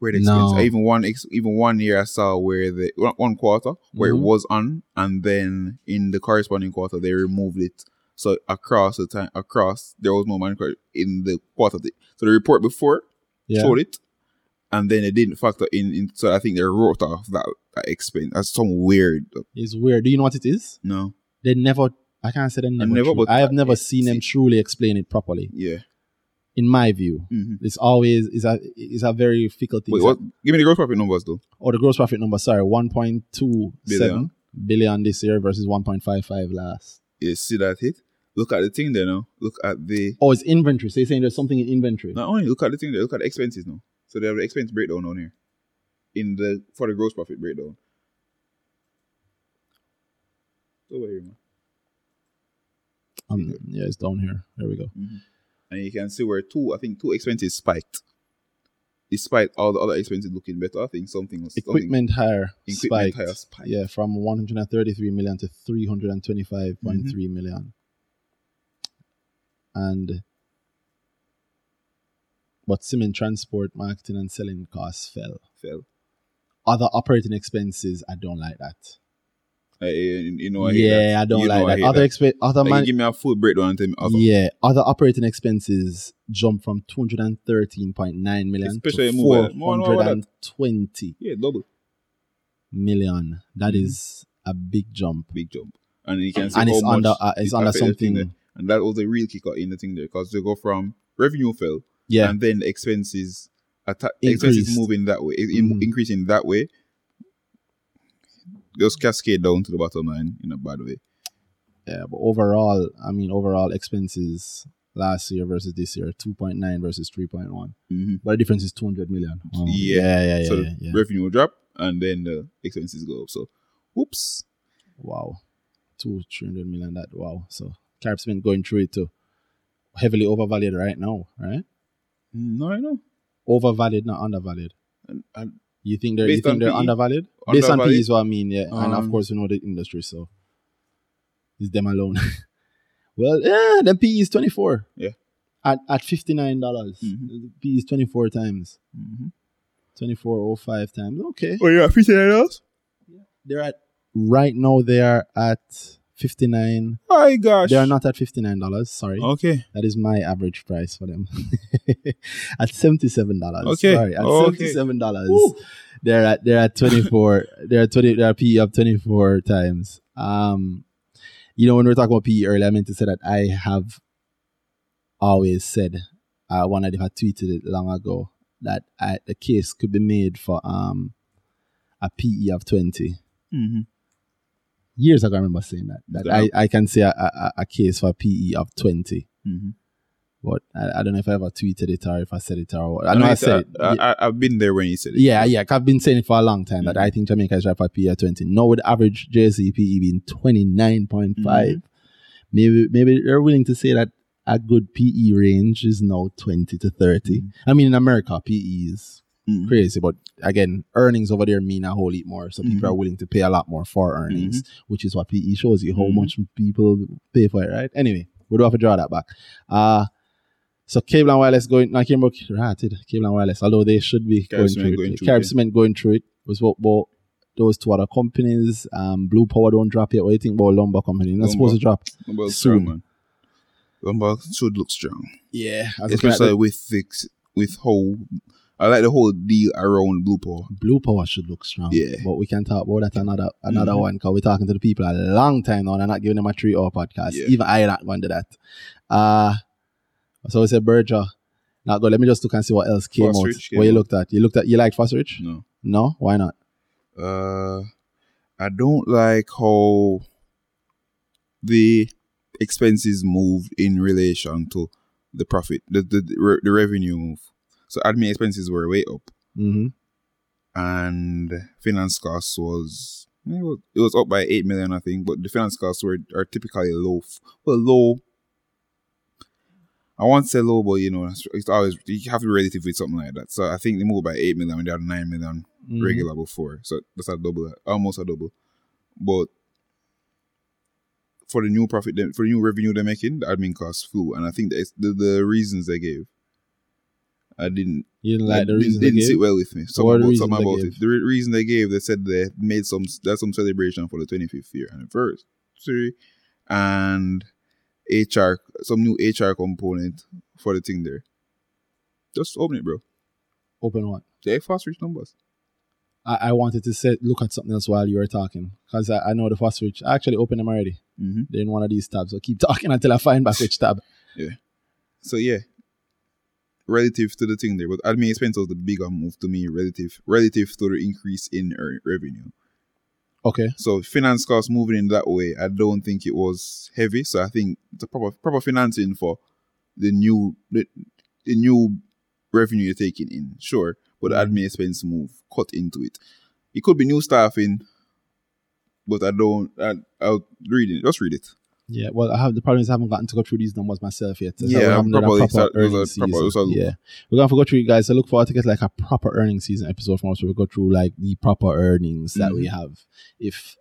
weird, weird expense. No. Even one, ex, even one year I saw where the one- quarter where Mhm. it was on, and then in the corresponding quarter they removed it. So across the time, across there was no manpower in the quarter. So the report before Yeah. showed it, and then it didn't factor in. in so I think they wrote off that, that expense. That's some weird. It's weird. Do you know what it is? No, They never. I can't say they never. never, tru- but I have never seen them truly explain it properly. yeah. In my view, hmm it's always is a is a very fickle thing. Wait, what? Give me the gross profit numbers though. Oh, the gross profit number. Sorry, one point two seven Billion. billion this year versus one point five five last. You see that hit? Look at the thing there now. Look at the Oh, it's inventory. So you're saying there's something in inventory. not only look at the thing there, look at the expenses now. So they have the expense breakdown on here. In the for the gross profit breakdown. Over here, man. Um, yeah, it's down here. There we go. And you can see where two, I think two expenses spiked. Despite all the other expenses looking better, I think something was something- Equipment hire Equipment spiked. hire spiked. Yeah, from 133 million to 325.3 million. And but cement transport, marketing, and selling costs fell. fell. Other operating expenses, I don't like that. Uh, you know, I yeah, that. I don't You know like that. Other expe- other Like, man- give me a full breakdown and tell me other. yeah, other operating expenses jumped from 213.9 million Especially to more and more like 420 Yeah, double. million. That Mhm. is a big jump. Big jump. And you can see And how it's much under uh, it's it under affected the thing something. And that was a real kicker in the thing there because they go from revenue fell Yeah, and then expenses atta- expenses moving that way, in, Mhm. increasing that way. Just cascade down to the bottom line in a bad way. yeah. But overall, I mean, overall expenses last year versus this year, 2.9 versus 3.1. hmm But the difference is 200 million. Oh, Yeah. yeah, yeah, yeah, so yeah, yeah. revenue will drop and then the expenses go up. So, whoops. Wow. Two, 300 million. That, wow. So Carib's been going through it too. Heavily overvalued right now, right? No, I know. Overvalued, not undervalued. And, and You think they're you think they're PE? undervalued? Based on PE is what I mean, yeah. and of Um, course, we know the industry, so it's them alone. well, yeah, the PE is 24. Yeah. At at $59. dollars Mhm. The PE is 24 times. Mhm. 2405 times. Okay. Oh, yeah, fifty dollars. They're at right now they are at 59 My gosh. They are not at $59, sorry. Okay. That is my average price for them. at seventy-seven dollars. Okay. Sorry, at Okay. seventy-seven dollars. Woo. They're at they're at twenty-four. they're at twenty. They're PE up twenty-four times. Um, you know when we were talking about PE earlier, I meant to say that I have always said. Uh, one I had tweeted it long ago that I, the case could be made for um a PE of twenty. Mm-hmm. Years ago, I remember saying that that I, I can say a, a, a case for a PE of twenty. Mm-hmm. But I, I don't know if I ever tweeted it or if I said it or what. I know I, said uh, it. I, have been there when you said it. yeah, yeah. I've been saying it for a long time that Mhm. I think Jamaica is right for PE at 20. Now with average JSE PE being 29.5, Mhm. maybe maybe they're willing to say that a good PE range is now 20 to 30. Mhm. I mean, in America, PE is Mhm. crazy, but again, earnings over there mean a whole lot more. So people Mhm. are willing to pay a lot more for earnings, which is what PE shows you how Mhm. much people pay for it, right? Anyway, we do have to draw that back. Uh So cable and wireless going, not cable, right, it, cable and wireless, although they should be Carib going through going it. Carib. Cement going through it was what, what those two other companies, um, Blue Power don't drop yet. What do you think about Lumber Company? Not supposed to drop. Lumber Soon. strong, man. Lumber should look strong, Yeah. I was looking at especially with the, with how I like the whole deal around Blue Power. Blue Power should look strong. Yeah. But we can talk about that another another Mhm. one because we're talking to the people a long time now and I'm not giving them a three hour podcast. Yeah. Even I not going to that. Uh so we said Berger. Now go, let me just look and see what else came out. What you looked at? You looked at you like FosRich? No, No? Why not? uh, I don't like how the expenses moved in relation to the profit, the the, the revenue move. So admin expenses were way up, Mm-hmm. and finance costs was it was, it was up by eight million, I think. But the finance costs were are typically low, well low. I won't say low, but you know it's, always you have to be relative with something like that. So I think they moved by eight million when they had nine million Mm-hmm. regular before. So that's a double, almost a double. But for the new profit, for the new revenue they're making, the admin costs flew, and I think the the, the reasons they gave, I didn't You didn't I like the didn't, they didn't gave? sit well with me. Some What the about, some about it. The re- reason they gave, they said they made some there's some celebration for the 25th year anniversary, and HR some new HR component for the thing there. Just open it, bro. Open what? They FosRich numbers. I, I wanted to say look at something else while you were talking. Because I, I know the FosRich. I actually opened them already. Mm-hmm. They're in one of these tabs. So keep talking until I find back which tab. Yeah. So yeah, relative to the thing there, but admin expense was the bigger move to me relative relative to the increase in ear- revenue. Okay. So finance costs moving in that way, I don't think it was heavy. So I think the proper proper financing for the new the, the new revenue you're taking in, sure, but Mhm. admin expense move cut into it. It could be new staffing, but I don't. I, I'll read it. Just read it. Yeah, well, I have the problem is I haven't gotten to go through these numbers myself yet. So Yeah, we haven't done a probably proper start- those earning are season. yeah, we're gonna go through it, guys. So look forward to get like a proper earning season episode from us. Where we go through like the proper earnings that we Mm-hmm. have. If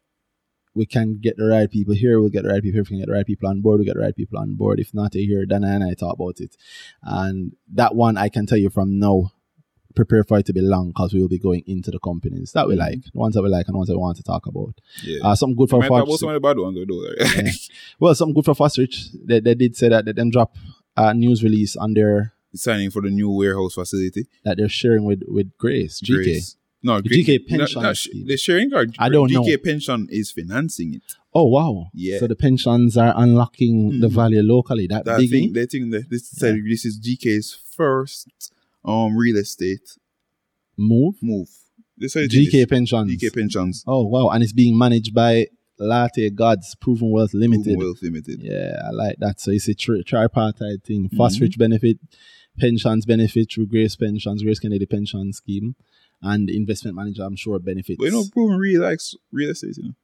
we can get the right people here, we'll get the right people. here. If we can get the right people on board, we will get the right people on board. If not, you hear Dana and I talk about it. And that one, I can tell you from now, prepare for it to be long because we will be going into the companies that we Mhm. like, the ones that we like, and the ones that we want to talk about. Yeah. Uh, something good for Might talk about Fox. some of the bad ones, though. Yeah. Well, something good for FosRich. They, they did say that they them drop a news release on their Signing for the new warehouse facility. that they're sharing with with Grace GK. Grace. No, The GK pension no, they're sharing I don't GK know. pension is financing it. Oh wow! Yeah. So the pensions are unlocking the Mhm. value locally. That, That big thing, they think that this said this is GK's first um real estate move. move. They said GK this. pensions. GK pensions. Oh wow! And it's being managed by Latte Gods Proven Wealth Limited. Proven Wealth Limited. Yeah, I like that. So it's a tri- tripartite thing. Mhm. rich benefit, pensions benefit through Grace Pensions, Grace Kennedy Pension Scheme, and investment manager. I'm sure benefits. But you know, Proven really likes real estate. You know,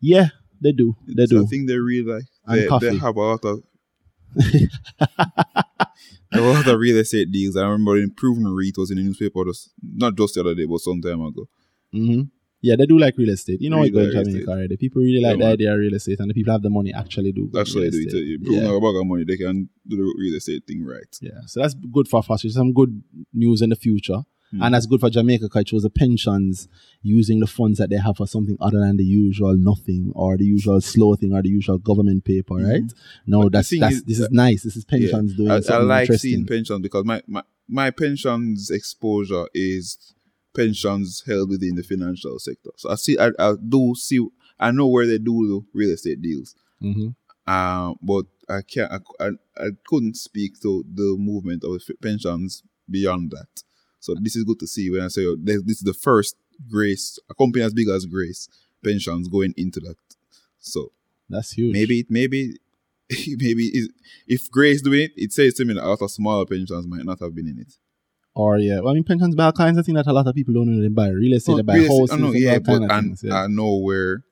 yeah, they do. They So do. I think they really like. And They, coffee. they have a lot of. A lot of real estate deals. I remember in Proven REIT was in the newspaper just not just the other day, but some time ago. hmm Yeah, they do like real estate. You know Really what going like Jamaica already. People really like Yeah, the man. idea of real estate, and the people have the money actually do. Actually, do estate. Proven Yeah. have a money, they can do the real estate thing right. Yeah, so that's good for FosRich. Some good news in the future. Hmm. And that's good for Jamaica because it shows the pensions using the funds that they have for something other than the usual nothing or the usual slow thing or the usual government paper, right? No, But that's that's is this is nice. This is pensions doing I, I like interesting. seeing pensions because my, my, my pensions exposure is pensions held within the financial sector. So I see, I, I do see, I know where they do the real estate deals. Mhm. Uh, but I can't, I, I, I couldn't speak to the movement of f- pensions beyond that. So this is good to see when I say oh, this is the first Grace, a company as big as Grace, pensions going into that. So That's huge. maybe, maybe, maybe if Grace doing it, it says to me that a lot of smaller pensions might not have been in it. Or yeah, well, I mean pensions buy all kinds of things that a lot of people don't know. They buy real estate, No, they buy real houses, I know, yeah, but kind of and things. Yeah. I know where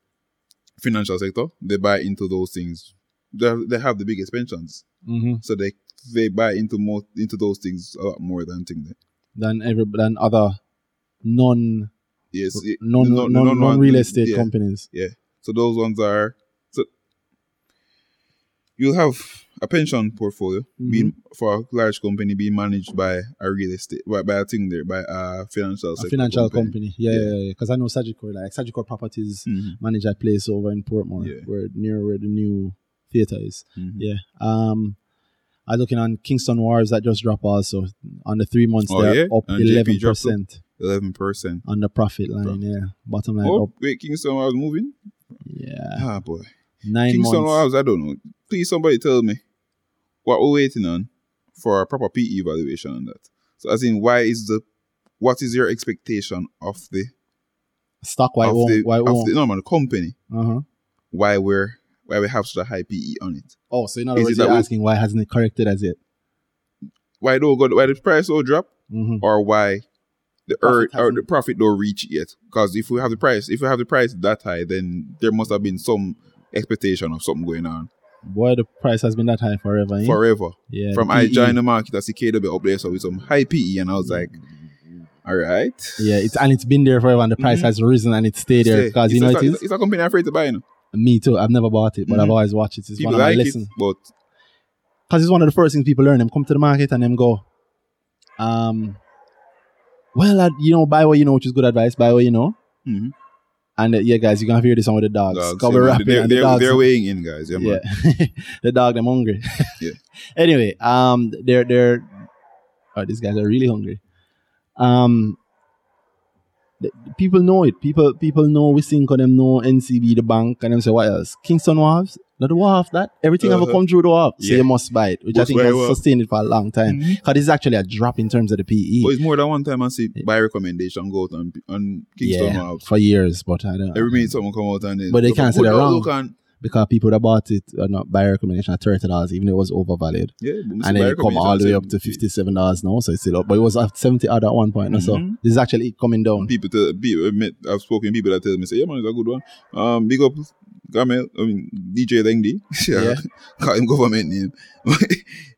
financial sector they buy into those things. They they have the biggest pensions, hmm so they they buy into more into those things a lot more than thing. Than every than other non Yes, it- non non, non, real estate yeah. companies. Yeah. So those ones are so you'll have a pension portfolio Mm-hmm. being for a large company being managed by a real estate by, by a thing there by a financial A financial company. Yeah, Yeah. yeah, yeah. Because I know Sagicor, like Sagicor Properties Mhm. manage that place over in Portmore, Yeah. where near where the new theater is. Mhm. Yeah. Um, I was looking on Kingston Wharves that just dropped also on the three months. Oh, they're yeah? up eleven percent. Eleven percent. on the profit line. Yeah, bottom line Oh, up. wait, Kingston Wharves moving. Yeah, Ah, boy. nine Kingston months. Wharves, I don't know. Please, somebody tell me what we're waiting on for a proper PE evaluation on that. So, as in, why is the what is your expectation of the Stock why of won't the, why of won't? the no man, the company? Uh huh. Why we're why we have such a high PE on it? Oh, so in other Is you're we- asking why hasn't it corrected as yet? Why don't go? Why the price don't drop? hmm or why the Profit earn, or the profit don't reach it yet. Because if we have the price, if we have the price that high, then there must have been some expectation of something going on Boy, the price has been that high forever. eh? forever. yeah, From I joined the market as a KW up there, so with some high PE, and I was like, all right. Yeah, it's and it's been there forever, and the price Mhm. has risen and it stayed there because you know a, it it's, is. it's a company I'm afraid to buy. You know. Me too. I've never bought it, but I've Mhm. always watched it. It's People one of my like it, lessons but because it's one of the first things people learn. Them come to the market and them go, um, well, uh, you know, buy what you know, which is good advice. Buy what you know. mhm. And uh, yeah, guys, you can hear this one with the dogs. Dogs, Cause we're rapping they're, the they're, dogs. they're weighing in, guys. Yeah, yeah, the dog them hungry. Yeah. Anyway, um, they're they're. Oh, these guys are really hungry. Um, people know it. People people know we think of them know NCB the bank and them say what else? Kingston Wharves. Not the wharf that everything ever Uh-huh. come through the wharf. So Yeah. you must buy it, which I think has wharf. sustained it for a long time. Because this is actually a drop in terms of the PE. But it's more than one time I see by recommendation go out on, on Kingston yeah, Wharves. for years, but I don't. Every minute someone come out and then But they can't say look- they're wrong. Because people that bought it are not by recommendation at thirty dollars, even though it was overvalued. Yeah, and then it come all the way up to fifty. fifty-seven dollars now, so it's still up. But it was at seventy odd at one point. no? So this is actually coming down. People tell people I've spoken to people that tell me say, yeah man, it's a good one. Um, big up Gamel, I mean DJ Lengdi. Yeah. call him government name.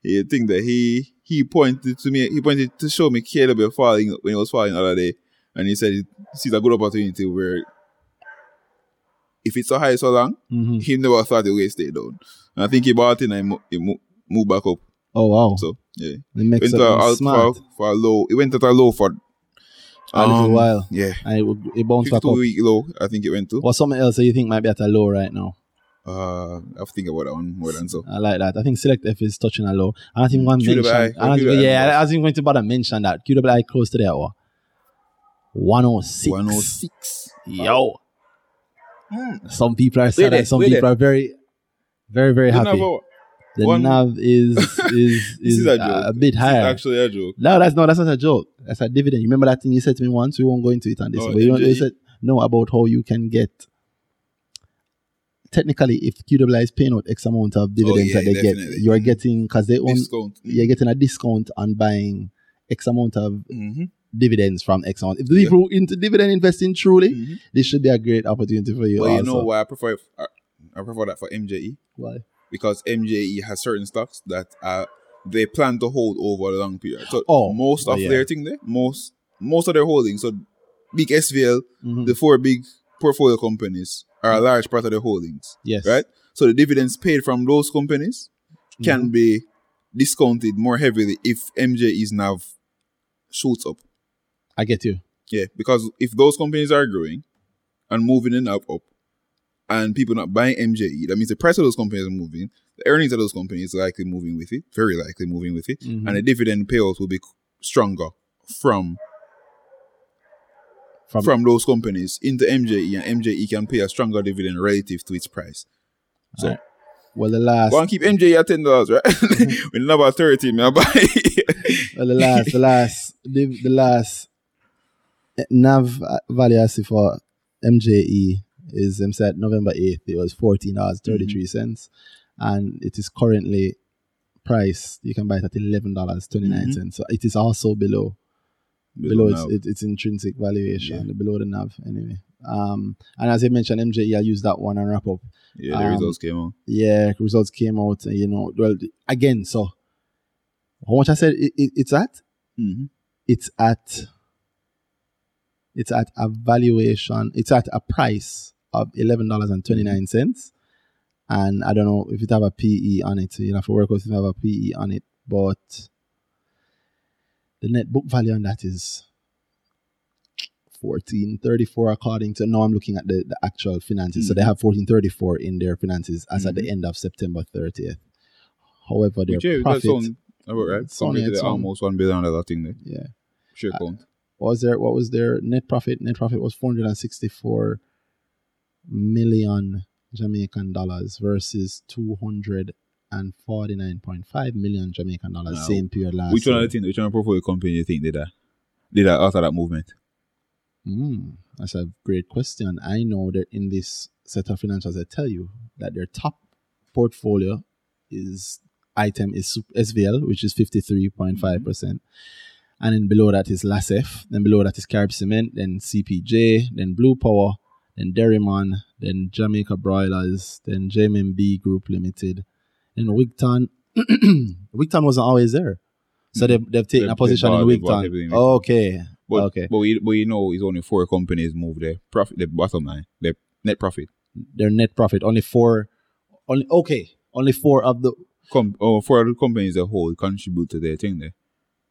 he think that he he pointed to me, he pointed to show me KW falling when he was falling the other day, and he said he sees a good opportunity where if it's so high so long, Mhm. he never thought it would stay down. And I think he bought it and he, mo- moved back up. Oh wow, So yeah, it makes went it to a, out for, for a low. It went at a low for a little um, while, Yeah, and it, it bounced back 52 up. week low. I think it went to. What's something else that you think might be at a low right now? Uh, I have to think about that one more than so. I like that. I think Select F is touching a low. I don't think one QWI, mention. I don't think, QWI yeah, I was even going to bother mention that QWI close to. Or one oh six. 106. Yo, Mm. some people are sad. and Some people are very, very, very happy. The one- nav is is is, is a uh, a bit higher. actually a joke. No, that's no, that's not a joke. That's a dividend. You remember that thing you said to me once? We won't go into it on this. Oh, but you, you said no about how you can get. Technically, if QWI is paying out X amount of dividends yeah, that they definitely. get, you are getting because they own, Discount. you're getting a discount on buying X amount of Mm-hmm. Dividends from Exxon. If people who into dividend investing truly, Mm-hmm. this should be a great opportunity for you. But you know why I prefer I, I prefer that for MJE why? because MJE has certain stocks that uh they plan to hold over a long period. So Oh, most of yeah. their thing there, most most of their holdings, so big SVL, Mhm. the four big portfolio companies are a large part of their holdings. Yes. right? So the dividends paid from those companies can Mm-hmm. be discounted more heavily if MJE's NAV shoots up. I get you. Yeah, because if those companies are growing and moving in up up, and people not buying MJE, that means the price of those companies are moving. The earnings of those companies are likely moving with it, very likely moving with it, Mhm. and the dividend payouts will be stronger from From, from those companies into MJE, and MJE can pay a stronger dividend relative to its price. So Alright. well, the last, Go and keep MJ at ten dollars, right? when number thirty, me I buy. well, the last, the last, the, the last nav value I see for MJE is um, said November eighth. It was fourteen dollars thirty three cents, and it is currently priced. You can buy it at eleven dollars twenty nine cents. So it is also below below, its, now. its its intrinsic valuation, below the nav anyway. Um, and as I mentioned, MJE, I use that one and wrap up. yeah, the um, results came out. Yeah, results came out, and you know, well, again, so how much I said it, it, it's at? Mm-hmm. It's at it's at a valuation. It's at a price of eleven dollars and twenty nine cents, and I don't know if it have a PE on it. You'll have to work out if it have a PE on it, but the net book value on that is 1434 according to now I'm looking at the, the actual finances. So they have 1434 in their finances as at the end of September 30th. However, their Which, yeah, profit about right. It's only- it's the on- almost one billion dollar thing there. yeah. Sure Uh, count. What was their what was their net profit? Net profit was 464 million Jamaican dollars versus 249.5 million Jamaican dollars Now, same period last Which one year. of the thing, which one of the portfolio company you think did that? Did that after that movement? Mm, that's a great question. I know that in this set of financials, I tell you that their top portfolio is item is SVL, which is 53.5%. percent And then below that is LASEF. Then below that is Carib Cement. Then CPJ. Then Blue Power. Then Derrimon. Then Jamaica Broilers. Then JMMB Group Limited. Then Wigton. Wigton wasn't always there. So they've, they've taken They- a position they in Wigton. Okay. But, okay. but, we, but you know, it's only four companies move their profit, their bottom line, their net profit. their net profit only four only okay only four of the Com- oh, four of the companies they whole contribute to their thing there.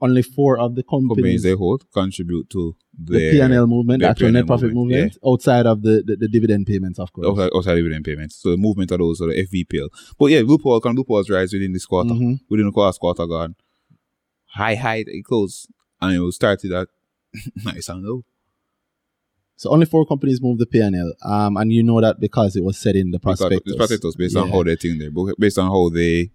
Only four of the Companies companies they hold contribute to the P&L movement the actual P&L net profit movement, movement, outside of the, the, the dividend payments of course outside, outside dividend payments. So the movement of those, so the FVPL. But yeah, loophole can loopholes rise within this quarter, Mhm. within the last quarter gone. High, high, it close. And it will start to that nice and low. so only four companies moved the P&L um and you know that because it was said in the Because prospectus it's prospectus based on how they think there, but based on how they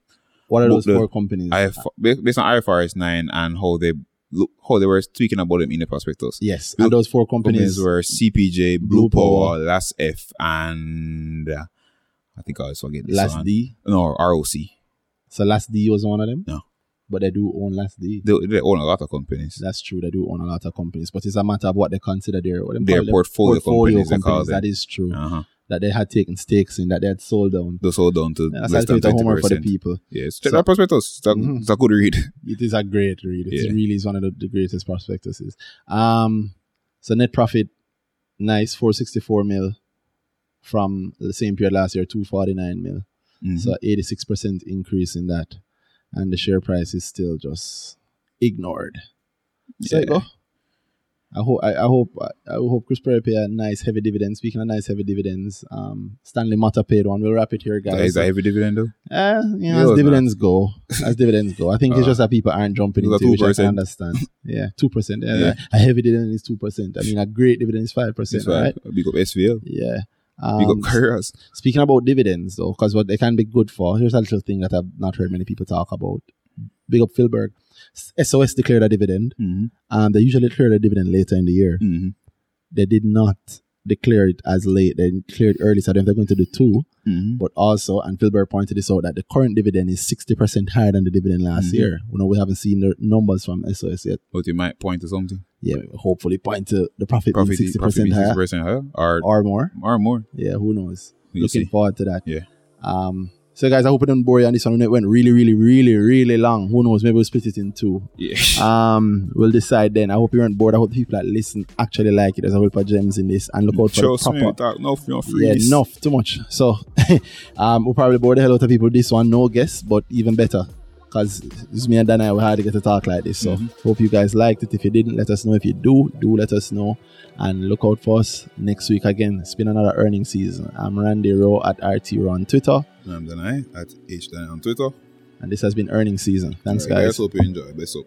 what are those the- four companies IF, based on IFRS nine and how they look, how they were speaking about them in the prospectus. yes Blue- and those four Companies companies were CPJ, Blue, Blue Power, Power, Last F, and uh, I think I always forget this last one. D No, ROC. so last D was one of them No. but they do own last D They, they own a lot of companies. That's true. They do own a lot of companies, but it's a matter of what they consider their what Their them? portfolio companies, them. That is true. Uh-huh. That they had taken stakes in, that they had sold down. Those hold down to That's less than actually the twenty homework for the people. Yes, check So- that prospectus. It's a, Mhm. it's a good read. It is a great read. It Yeah. really is one of the, the greatest prospectuses. Um, so net profit, nice, four sixty four mil from the same period last year, two forty nine mil. Mhm. So eighty six percent increase in that, and the share price is still just ignored. So Yeah. you go. I hope I, I hope I hope Chris Berry pay a nice heavy dividend. Speaking of nice heavy dividends, um, Stanley Motta paid one. We'll wrap it here, guys. is that heavy dividend though? Uh, you Yeah, know, as it's dividends go, as dividends go. I think it's Uh, just that people aren't jumping it's into it, which I can understand. Yeah, two percent. Yeah, Yeah. a heavy dividend is two percent. I mean, a great dividend is five percent, That's right? big up SVL, Yeah. big Um, speaking about dividends, though, because what they can be good for. Here's a little thing that I've not heard many people talk about. Big up Philberg. SOS declared a dividend. Mm-hmm. Um, they usually declare a dividend later in the year. Mm-hmm. They did not declare it as late. They declared early, so I don't know they're going to do two. Mm-hmm. But also, and Philberg pointed this out, that the current dividend is 60% higher than the dividend last Mhm. year. You know, we haven't seen the numbers from SOS yet. But you might point to something. Yeah, hopefully point to the profit, Profit, being 60% profit being higher 60% higher or, or more. or more. Yeah, who knows? We'll Looking see. forward to that. Yeah. Um, so, guys, I hope it didn't bore you on this one. It went really, really, really, really long. Who knows? Maybe we'll split it in two. Yeah. Um, we'll decide then. I hope you weren't bored. I hope the people that listen actually like it. There's a whole heap of gems in this. And look out for Trust the me, proper. talk no, no Yeah, enough, too much. So, um, we'll probably bore the hell out of people with this one. No guess, but even better. Because it's me and Dana, we had to get to talk like this. So, mm-hmm. hope you guys liked it. If you didn't, let us know. If you do, do let us know. And look out for us next week again. It's been another earning season. I'm Randy Rowe at RT Rowe on Twitter. I'm Danai at H Danai on Twitter. And this has been earning season. Thanks, right, guys. Let's hope you enjoy. Bless up.